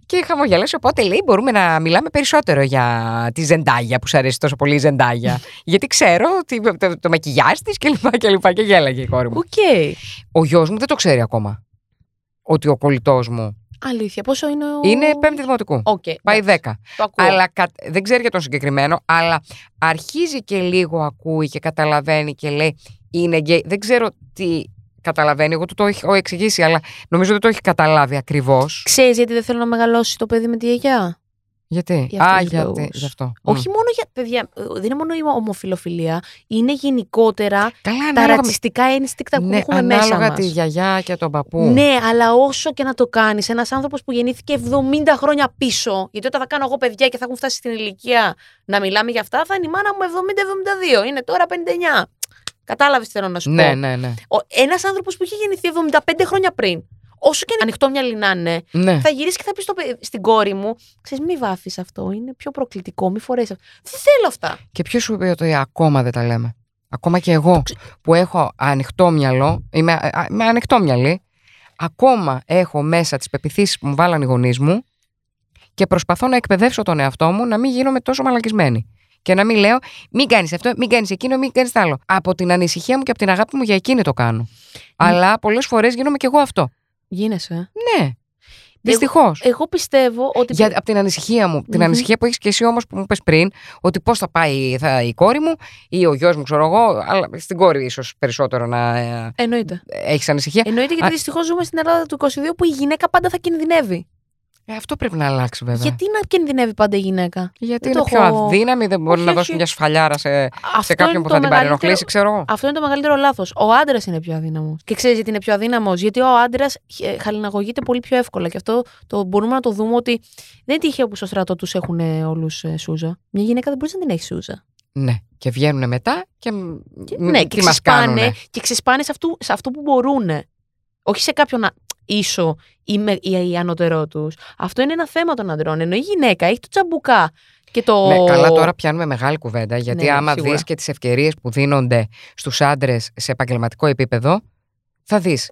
Και χαμογέλασε, οπότε λέει μπορούμε να μιλάμε περισσότερο για τη Zendaya που σου αρέσει τόσο πολύ η Zendaya. Γιατί ξέρω ότι το, το, το μακιγιάζ της και λοιπά και λοιπά και γέλαγε η κόρη μου. Οκ. Ο γιος μου δεν το ξέρει ακόμα. Ότι ο κολλητός μου Αλήθεια. Πόσο είναι ο. είναι πέμπτη δημοτικού. Οκ. Πάει εντάξει, δέκα. Το ακούω. Αλλά κα- δεν ξέρει για τον συγκεκριμένο, αλλά αρχίζει και λίγο ακούει και καταλαβαίνει και λέει είναι γκέι. Δεν ξέρω τι καταλαβαίνει. Εγώ του το έχω εξηγήσει, αλλά νομίζω δεν το έχει καταλάβει ακριβώς. Ξέρεις γιατί δεν θέλω να μεγαλώσει το παιδί με τη γιαγιά; Γιατί; Για αυτούς Α, τους γιατί. λόγους. Γι' αυτό. Όχι μόνο για παιδιά, ε, δεν είναι μόνο η ομοφιλοφιλία, είναι γενικότερα Καλά, τα ανάλογα, με- ρατσιστικά ένστικτα που ναι, έχουμε μέσα ανάλογα μας. τη γιαγιά και τον παππού. Ναι, αλλά όσο και να το κάνεις, ένας άνθρωπος που γεννήθηκε 70 χρόνια πίσω, γιατί όταν θα κάνω εγώ παιδιά και θα έχουν φτάσει στην ηλικία να μιλάμε για αυτά, θα είναι η μάνα μου 70-72. Είναι τώρα 59. Κατάλαβες τι θέλω να σου ναι, πω; ναι, ναι. Ένας άνθρωπος που είχε γεννηθεί 75 χρόνια πριν, όσο και ανοιχτό μυαλί να είναι, ναι. θα γυρίσει και θα πει στο παι- στην κόρη μου: Ξέρεις, μη βάφει αυτό, είναι πιο προκλητικό, μη φορέσεις αυτό. Δεν θέλω αυτά. Και ποιος σου είπε ότι ακόμα δεν τα λέμε; Ακόμα και εγώ που έχω ανοιχτό μυαλό, είμαι, α- α- είμαι ανοιχτό μυαλί, ακόμα έχω μέσα τις πεπιθήσεις που μου βάλαν οι γονείς μου και προσπαθώ να εκπαιδεύσω τον εαυτό μου να μην γίνομαι τόσο μαλακισμένη. Και να μην λέω, μην κάνεις αυτό, μην κάνεις εκείνο, μην κάνεις άλλο. Από την ανησυχία μου και από την αγάπη μου για εκείνη το κάνω. Αλλά πολλές φορές γίνομαι κι εγώ αυτό. Γίνεσαι. Ναι. Δυστυχώς. Εγώ πιστεύω ότι. Για, από την ανησυχία μου. Την Μμμ. ανησυχία που έχεις και εσύ όμως που μου είπε πριν, ότι πώς θα πάει θα, η κόρη μου ή ο γιος μου, ξέρω εγώ. Αλλά στην κόρη ίσως περισσότερο να ε, Εννοείται. έχεις ανησυχία. Εννοείται γιατί Α- δυστυχώς ζούμε στην Ελλάδα του 22 που η γυναίκα πάντα θα κινδυνεύει. Ε, αυτό πρέπει να αλλάξει βέβαια. Γιατί να κινδυνεύει πάντα η γυναίκα; Γιατί δεν είναι το πιο έχω- αδύναμη, δεν μπορεί Όχι, να όχι. δώσει μια σφαλιάρα σε, σε Αυτό κάποιον είναι που το θα την μεγαλύτερο- παρενοχλήσει, ξέρω εγώ. Αυτό είναι το μεγαλύτερο λάθος. Ο άντρας είναι πιο αδύναμος. Και ξέρεις γιατί είναι πιο αδύναμος; Γιατί ο άντρας χαλιναγωγείται πολύ πιο εύκολα. Και αυτό το μπορούμε να το δούμε ότι δεν είναι τυχαίο που στο στρατό τους έχουν όλους σούζα. Μια γυναίκα δεν μπορείς να την έχεις σούζα. Ναι. Και βγαίνουν μετά και, Και, μ, ναι, τι και μας ξεσπάνε, κάνουνε. και ξεσπάνε σε, αυτού, σε αυτό που μπορούν. Όχι σε κάποιον α- ίσο ή, με, ή, ή ανώτερό τους. Αυτό είναι ένα θέμα των αντρών. Ενώ η γυναίκα έχει το τσαμπουκά και το. Ναι, καλά, τώρα πιάνουμε μεγάλη κουβέντα. Γιατί Ναι, άμα σίγουρα. δεις και τις ευκαιρίες που δίνονται στους άντρες σε επαγγελματικό επίπεδο, θα δεις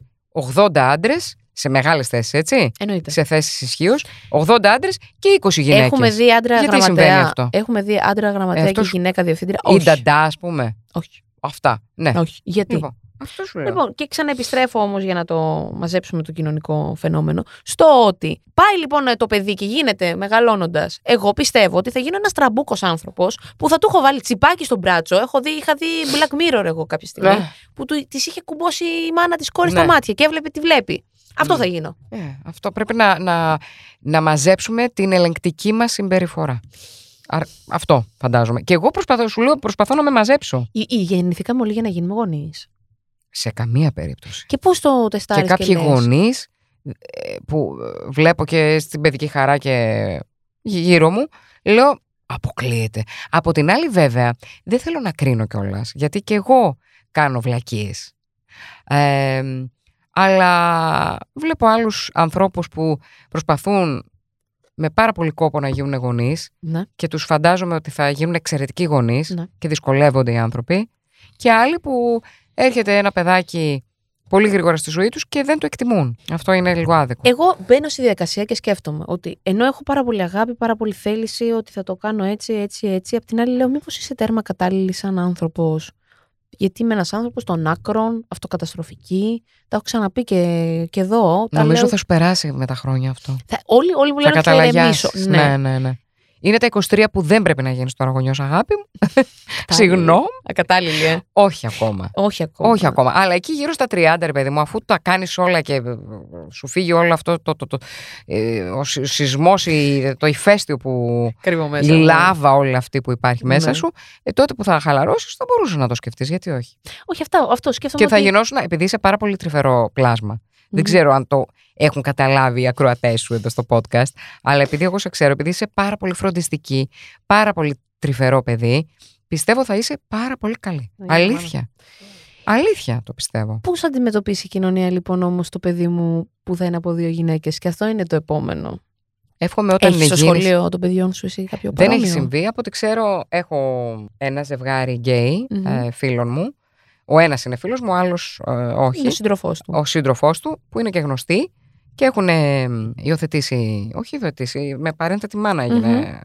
80 άντρες σε μεγάλες θέσεις, έτσι. Εννοείται. Σε θέσεις ισχύω, 80 άντρες και 20 γυναίκες. Έχουμε δει άντρα Γιατί συμβαίνει γραμματέα. αυτό; Έχουμε δει άντρα γραμματέα Ε, αυτός- και γυναίκα διευθύντρια. Ή Όχι. νταντά, ας πούμε. Όχι. Αυτά. Ναι. Όχι. Γιατί; Λοιπόν, αυτός σου λέω. Λοιπόν, και ξαναεπιστρέφω όμως για να το μαζέψουμε το κοινωνικό φαινόμενο. Στο ότι πάει λοιπόν το παιδί και γίνεται μεγαλώνοντας. Εγώ πιστεύω ότι θα γίνω ένας τραμπούκος άνθρωπος που θα του έχω βάλει τσιπάκι στο μπράτσο. Έχω δει, είχα δει Black Mirror εγώ κάποια στιγμή. Ναι. Που της είχε κουμπώσει η μάνα της κόρης Ναι. στα μάτια και έβλεπε τι βλέπει. Αυτό θα γίνω. Ε, αυτό πρέπει να, να, να μαζέψουμε την ελεγκτική μας συμπεριφορά. Άρα, αυτό φαντάζομαι. Και εγώ προσπαθώ, σου λέω, προσπαθώ να με μαζέψω. Ή, ή γεννηθήκαμε όλοι για να γίνουμε γονείς. Σε καμία περίπτωση. Και πώς το τεστάρεις και κάποιοι λες; γονείς που ε, βλέπω και στην παιδική χαρά και γύρω μου, λέω αποκλείεται. Από την άλλη βέβαια δεν θέλω να κρίνω κιόλας, γιατί και εγώ κάνω βλακίες. Ε, αλλά βλέπω άλλους ανθρώπους που προσπαθούν με πάρα πολύ κόπο να γίνουν γονείς Ναι. και τους φαντάζομαι ότι θα γίνουν εξαιρετικοί γονείς Ναι. και δυσκολεύονται οι άνθρωποι και άλλοι που έρχεται ένα παιδάκι πολύ γρήγορα στη ζωή τους και δεν το εκτιμούν. Αυτό είναι λίγο άδικο. Εγώ μπαίνω στη διαδικασία και σκέφτομαι ότι ενώ έχω πάρα πολύ αγάπη, πάρα πολύ θέληση ότι θα το κάνω έτσι, έτσι, έτσι, απ' την άλλη λέω μήπως είσαι τέρμα κατάλληλη σαν άνθρωπος; Γιατί είμαι ένας άνθρωπος των άκρων, αυτοκαταστροφική. Τα έχω ξαναπεί και, και εδώ. Τα Νομίζω λέω- θα σου περάσει με τα χρόνια αυτό. θα- όλοι, όλοι μου θα λένε ότι θα ηρεμήσω. καταλαγιάσεις. Ναι, ναι, ναι. Είναι τα 23 που δεν πρέπει να γίνεις τώρα γονιός αγάπη μου. Συγγνώμη. Ακατάλληλη, ε. Όχι ακόμα. Όχι ακόμα. Όχι ακόμα. Αλλά εκεί γύρω στα 30, ρε παιδί μου, αφού τα κάνεις όλα και ε, σου φύγει όλο αυτό το, το, το, ε, ο σεισμός, το ηφαίστειο που. Κρύβω η μέσα. μου. λάβα όλη αυτή που υπάρχει μέσα Ναι. σου, ε, τότε που θα χαλαρώσεις, θα μπορούσες να το σκεφτείς. Γιατί όχι. Όχι, αυτά, αυτό σκέφτομαι Και θα ότι... γινώσουν, επειδή είσαι πάρα πολύ τρυφερό πλάσμα. Δεν ξέρω αν το έχουν καταλάβει οι ακροατές σου εδώ στο podcast, αλλά επειδή εγώ σε ξέρω, επειδή είσαι πάρα πολύ φροντιστική, πάρα πολύ τρυφερό παιδί, πιστεύω θα είσαι πάρα πολύ καλή. Ναι, Αλήθεια. Αλήθεια το πιστεύω. Πώς θα αντιμετωπίσει η κοινωνία λοιπόν όμως το παιδί μου που θα είναι από δύο γυναίκες, και αυτό είναι το επόμενο. Εύχομαι όταν Έχεις στο γίνεις- σχολείο των παιδιών σου εσύ κάποιο Δεν παρόμοιο; έχει συμβεί. Από ό,τι ξέρω, έχω ένα ζευγάρι γκέι Μμμ. ε, φίλων μου. Ο ένας είναι φίλος μου, ο άλλος όχι. Είναι ο σύντροφός του. Ο σύντροφός του, που είναι και γνωστοί και έχουν ε, υιοθετήσει. Όχι υιοθετήσει, με παρένθετη μάνα έγινε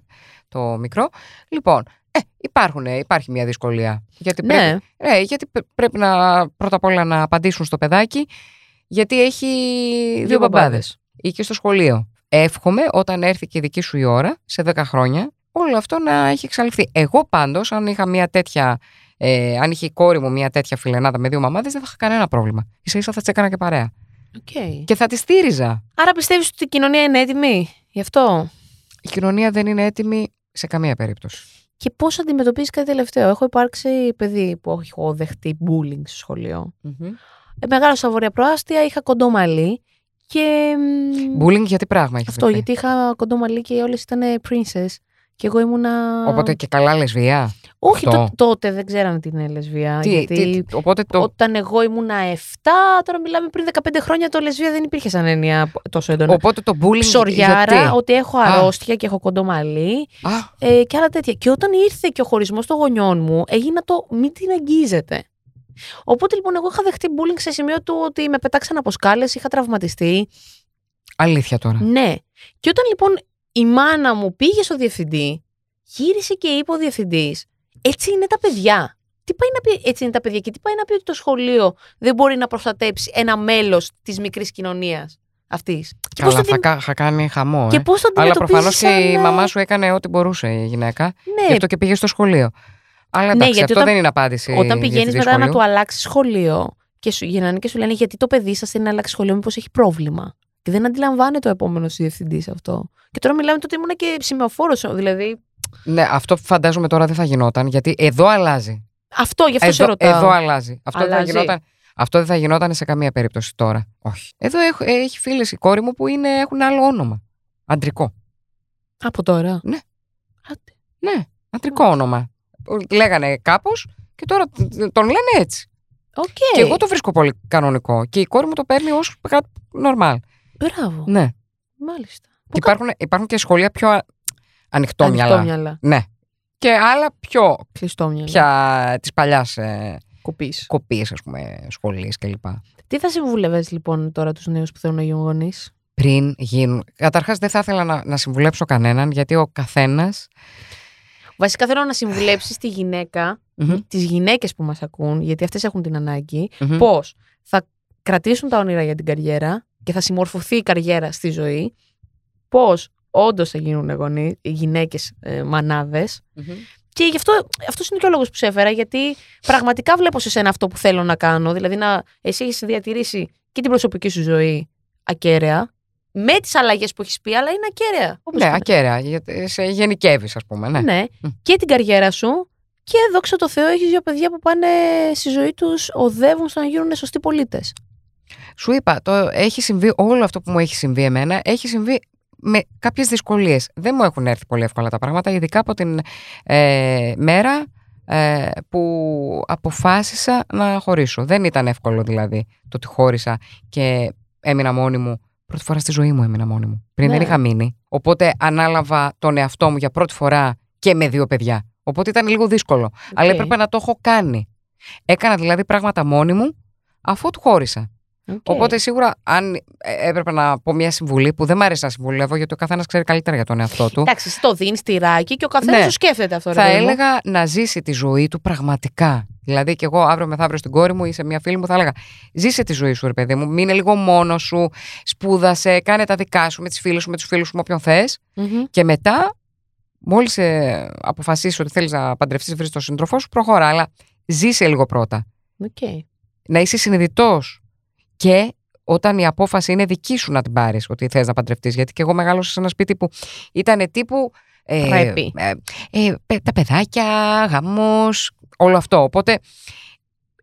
το μικρό. Λοιπόν, ε, υπάρχουν, υπάρχει μια δυσκολία. Γιατί Ναι, πρέπει, ε, γιατί πρέ- πρέπει να πρώτα απ' όλα να απαντήσουν στο παιδάκι, γιατί έχει δύο, μπαμπάδες ή και στο σχολείο. Εύχομαι όταν έρθει και η δική σου η ώρα, σε 10 χρόνια, όλο αυτό να έχει εξαλειφθεί. Εγώ πάντως, αν είχα μια τέτοια. Ε, αν είχε η κόρη μου μια τέτοια φιλενάδα με δύο μαμάδες, δεν θα είχα κανένα πρόβλημα. ίσα ίσα θα τη έκανα και παρέα. Οκ. Και θα τη στήριζα. Άρα πιστεύεις ότι η κοινωνία είναι έτοιμη γι' αυτό; Η κοινωνία δεν είναι έτοιμη σε καμία περίπτωση. Και πώς αντιμετωπίζεις κάτι τελευταίο; Έχω υπάρξει παιδί που έχω δεχτεί bullying στο σχολείο. Ε, μεγάλωσα βόρεια προάστια, είχα κοντό μαλλί. Και. μ, Bullying για τι πράγμα έχεις Αυτό, γιατί είχα κοντό μαλλί και όλες ήταν princess. Και εγώ ήμουνα. Οπότε και καλά λεσβία. Όχι, αυτό. τό- τότε δεν ξέρανε τι είναι λεσβία. Τι, γιατί τι, οπότε το. Όταν εγώ ήμουνα 7, τώρα μιλάμε πριν 15 χρόνια, το λεσβία δεν υπήρχε σαν έννοια τόσο έντονα. Οπότε το bullying. Ψωριάρα, γιατί; ότι έχω Α. αρρώστια και έχω κοντό μαλλί Α, ε, και άλλα τέτοια. Και όταν ήρθε και ο χωρισμός των γονιών μου, έγινα το μην την αγγίζετε. Οπότε λοιπόν, εγώ είχα δεχτεί bullying σε σημείο του ότι με πετάξαν από σκάλες, είχα τραυματιστεί. αλήθεια τώρα. Ναι. Και όταν λοιπόν η μάνα μου πήγε στο διευθυντή, γύρισε και είπε ο διευθυντής, έτσι είναι τα παιδιά. Τι πάει να πει έτσι είναι τα παιδιά και τι πάει να πει ότι το σχολείο δεν μπορεί να προστατέψει ένα μέλος της μικρής κοινωνίας. αυτής. Καλά, θα κα- είχα κάνει χαμό. Και ε. πώς το Αλλά αντιμετωπίζεις προφανώς και η σαν, μαμά σου έκανε ό,τι μπορούσε η γυναίκα. Ναι, Γι' αυτό και πήγε στο σχολείο. Αλλά Ναι, εντάξει, γιατί αυτό όταν- δεν είναι απάντηση. Όταν πηγαίνεις διευθυντή μετά να σχολείου. του αλλάξεις σχολείο και σου γυρνάνε και σου λένε γιατί το παιδί σας θέλει να αλλάξει σχολείο, μήπως έχει πρόβλημα; Και δεν αντιλαμβάνεται ο επόμενος διευθυντής αυτό. Και τώρα μιλάμε τότε ήμουν και σημεοφόρο. Δηλαδή. Ναι, αυτό φαντάζομαι τώρα δεν θα γινόταν, γιατί εδώ αλλάζει. Αυτό, γι' αυτό σε Εδώ, ρωτάω. εδώ αλλάζει. Αυτό δεν, θα Αλλάζει. γινόταν, αυτό δεν θα γινόταν σε καμία περίπτωση τώρα. Όχι. Εδώ έχω, έχει φίλες η κόρη μου που είναι, έχουν άλλο όνομα. Αντρικό. Από τώρα; Ναι. Άντε. Ναι, αντρικό όνομα. Λέγανε κάπως και τώρα τον λένε έτσι. Οκ. Και εγώ το βρίσκω πολύ κανονικό. Και η κόρη μου το παίρνει ως κάτι normal. Μπράβο. Ναι. Μάλιστα. Και υπάρχουν, υπάρχουν και σχολεία πιο α- ανοιχτόμυαλα. Ανοιχτόμυαλα. Ναι. Και άλλα πιο Κλειστόμυαλα. πια της παλιάς ε, Κοπής. κοπής, ας πούμε, σχολής κλπ. Τι θα συμβούλευε λοιπόν τώρα τους νέους που θέλουν να γίνουν γονείς; Πριν γίνουν. Καταρχάς, δεν θα ήθελα να, να συμβουλέψω κανέναν, γιατί ο καθένα. Βασικά θέλω να συμβουλέψεις τη γυναίκα, τις γυναίκες που μας ακούν, γιατί αυτές έχουν την ανάγκη, πώς θα κρατήσουν τα όνειρα για την καριέρα και θα συμμορφωθεί η καριέρα στη ζωή. Πώς όντως θα γίνουν γονεί, οι γυναίκες ε, μανάδες. Και γι' αυτό αυτός είναι και ο λόγος που σε έφερα, γιατί πραγματικά βλέπω σε σένα αυτό που θέλω να κάνω. Δηλαδή, να, εσύ έχεις διατηρήσει και την προσωπική σου ζωή ακέραια, με τις αλλαγές που έχεις πει, αλλά είναι ακέραια. Όπως Ναι, και να- ακέραια. γιατί Σε γενικεύεις, ας πούμε. Ναι. ναι. Μμ. Και την καριέρα σου. Και δόξα τω Θεώ, έχεις δύο παιδιά που πάνε στη ζωή τους, οδεύουν στο να γίνουν σωστοί πολίτες. Σου είπα, το έχει συμβεί όλο αυτό που μου έχει συμβεί εμένα, έχει συμβεί με κάποιες δυσκολίες. Δεν μου έχουν έρθει πολύ εύκολα τα πράγματα, ειδικά από την ε, μέρα ε, που αποφάσισα να χωρίσω. Δεν ήταν εύκολο δηλαδή το ότι χώρισα και έμεινα μόνη μου. Πρώτη φορά στη ζωή μου έμεινα μόνη μου. Πριν Ναι. δεν είχα μείνει. Οπότε ανάλαβα τον εαυτό μου για πρώτη φορά και με δύο παιδιά. Οπότε ήταν λίγο δύσκολο. Αλλά Οκ. έπρεπε να το έχω κάνει. Έκανα δηλαδή πράγματα μόνη μου αφού του χώρισα. Οκ. Οπότε σίγουρα, αν ε, έπρεπε να πω μια συμβουλή που δεν μ' αρέσει να συμβουλεύω, γιατί ο καθένας ξέρει καλύτερα για τον εαυτό του, Εντάξει, εσύ το δίνει τυράκι και ο καθένας Ναι. σου σκέφτεται αυτό. θα ρε παιδί μου. έλεγα να ζήσει τη ζωή του πραγματικά. Δηλαδή, και εγώ αύριο μεθαύριο στην κόρη μου ή σε μια φίλη μου θα έλεγα: Ζήσε τη ζωή σου, ρε παιδί μου. Μείνε λίγο μόνος σου, σπούδασε, κάνε τα δικά σου με τις φίλες σου, με τους φίλους σου, με όποιον θες. Μμμ. Και μετά, μόλις ε, αποφασίσει ότι θέλεις να παντρευτείς, βρεις τον σύντροφό σου, προχώρα. Αλλά ζήσε λίγο πρώτα. Οκ. να είσαι συνειδητός. Και όταν η απόφαση είναι δική σου να την πάρεις, ότι θες να παντρευτείς. Γιατί και εγώ μεγάλωσα σε ένα σπίτι που ήταν τύπου. Ε, Πρέπει. ε, ε, παι- τα παιδάκια, γάμος, όλο αυτό. Οπότε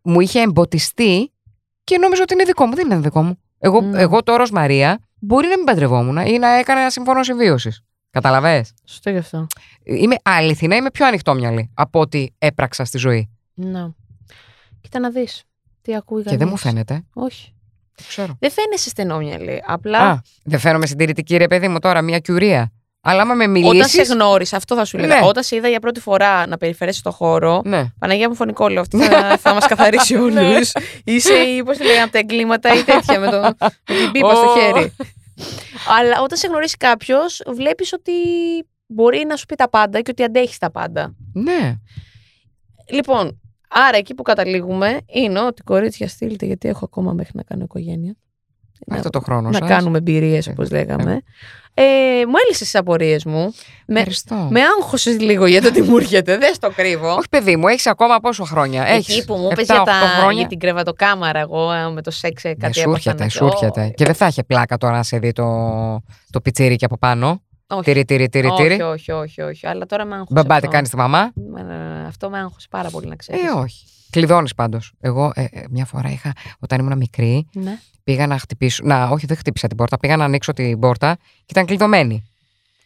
μου είχε εμποτιστεί και νόμιζα ότι είναι δικό μου. Δεν είναι δικό μου. Εγώ, Mm. εγώ τώρα ως Μαρία μπορεί να μην παντρευόμουν ή να έκανα ένα συμφώνο συμβίωσης. Καταλαβες; Σωστό γι' αυτό. Είμαι αληθινά, είμαι πιο ανοιχτόμυαλη από ό,τι έπραξα στη ζωή. Να. Κοίτα να δεις. Τι ακούει Και δεν κανείς. μου φαίνεται. Όχι. Δεν ξέρω. Δεν φαίνεσαι στενόμυαλη. Απλά Α, δεν φαίνομαι συντηρητική, ρε παιδί μου, τώρα, μια κιουρία. Αλλά άμα με όταν σε μιλήσει. γνώρισα, αυτό θα σου λέγα. Ναι. Όταν σε είδα για πρώτη φορά να περιφέρεσαι στο χώρο, Ναι. Παναγία μου φωνικό λέω, αυτή θα, θα μας καθαρίσει όλους. Είσαι ή πώς τη λέγανε από τα εγκλήματα ή τέτοια με, το, με την πίπα στο Ω. χέρι. Αλλά όταν σε γνωρίσει κάποιος, βλέπεις ότι μπορεί να σου πει τα πάντα και ότι αντέχεις τα πάντα. Ναι. Λοιπόν, άρα εκεί που καταλήγουμε είναι ότι κορίτσια στείλτε, γιατί έχω ακόμα μέχρι να κάνω οικογένεια. Αυτό το χρόνο να σας. κάνουμε εμπειρίες, όπως λέγαμε. Ε, μου έλυσες τις απορίες μου. Με, Ευχαριστώ. με άγχωσες λίγο για το τι μου έρχεται. Δεν στο κρύβω. Όχι, παιδί μου, έχεις ακόμα πόσο χρόνια. Έχεις Εκεί που μου 7-8 είπες για, τα, χρόνια. για την κρεβατοκάμαρα, εγώ ε, με το σεξ ε, Ναι, κάτι σου έπαθα έρχεται, να- σου έρχεται. Ω, Και δεν θα είχε πλάκα τώρα να σε δει το, το πιτσίρικι από πάνω. Όχι, Τυρι, τυρι, τυρι, όχι, τυρι. όχι, όχι, όχι, αλλά τώρα με άγχωσε. Μπαμπά, τι αυτό. κάνεις τη μαμά. Ναι, ναι, ναι, Αυτό με άγχωσε πάρα πολύ να ξέρεις. Ε, όχι. Κλειδώνεις πάντως. Εγώ ε, ε, μια φορά είχα, όταν ήμουν μικρή, Ναι. πήγα να χτυπήσω. Να, όχι, δεν χτύπησα την πόρτα. Πήγα να ανοίξω την πόρτα και ήταν κλειδωμένη.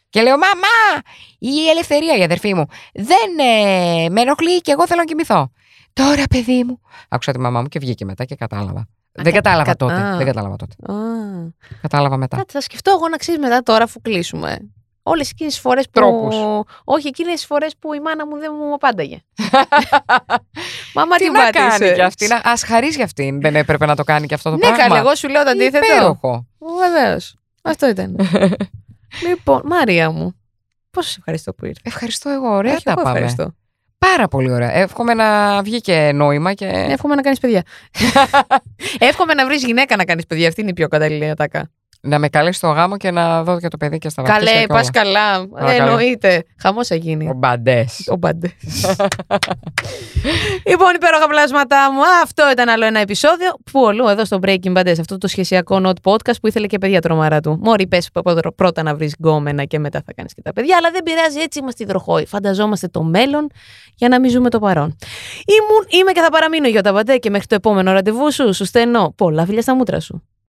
Και λέω, Μαμά, η ελευθερία, η αδερφή μου. Δεν ε, με ενοχλεί και εγώ θέλω να κοιμηθώ. Τώρα, παιδί μου. Άκουσα τη μαμά μου και βγήκε μετά και κατάλαβα. Δεν κα- κατάλαβα κα- τότε. α. Δεν κατάλαβα τότε. Α, Κατάλαβα μετά. Κάτι θα σκεφτώ εγώ να ξέρεις μετά τώρα αφού κλείσουμε. Όλες εκείνες τις φορές που. Τρόπους. Όχι, εκείνες τις φορές που η μάνα μου δεν μου απάνταγε. Μαμά Τι τι να κάνει πάτησες; κι αυτή, Α χαρείς για αυτήν. Δεν έπρεπε να το κάνει και αυτό το Ναι, πράγμα. καλά, εγώ σου λέω το αντίθετο. Υπέροχο. Βεβαίως. Αυτό ήταν. λοιπόν, Μαρία μου, πώς σε ευχαριστώ που ήρθες. Ευχαριστώ εγώ. Ωραία Όχι, τα εγώ πάμε. ευχαριστώ. Πάρα πολύ ωραία. Εύχομαι να βγει και νόημα και. Εύχομαι να κάνεις παιδιά. Εύχομαι να βρεις γυναίκα να κάνεις παιδιά. Αυτή είναι η πιο κατάλληλη ατάκα. Να με καλέσει στο γάμο και να δω και το παιδί και στα βαφτίσια Καλέ, και όλα. πα καλά. Παρακαλώ. Εννοείται. Χαμός θα γίνει. Ο μπαντές. Ο μπαντές. λοιπόν, υπέροχα πλάσματά μου. Αυτό ήταν άλλο ένα επεισόδιο. Πού όλου, εδώ στο Breaking Bad, αυτό το σχεσιακό not podcast που ήθελε και παιδιά τρομαρά του. Μόρι, πες πρώτα να βρεις γκόμενα και μετά θα κάνεις και τα παιδιά. Αλλά δεν πειράζει, έτσι είμαστε υδροχόοι. Φανταζόμαστε το μέλλον για να μην ζούμε το παρόν. Ήμουν, είμαι και θα παραμείνω Γιώτα Μπαντέ και μέχρι το επόμενο ραντεβού σου, σου στέλνω πολλά φιλιά στα μούτρα σου.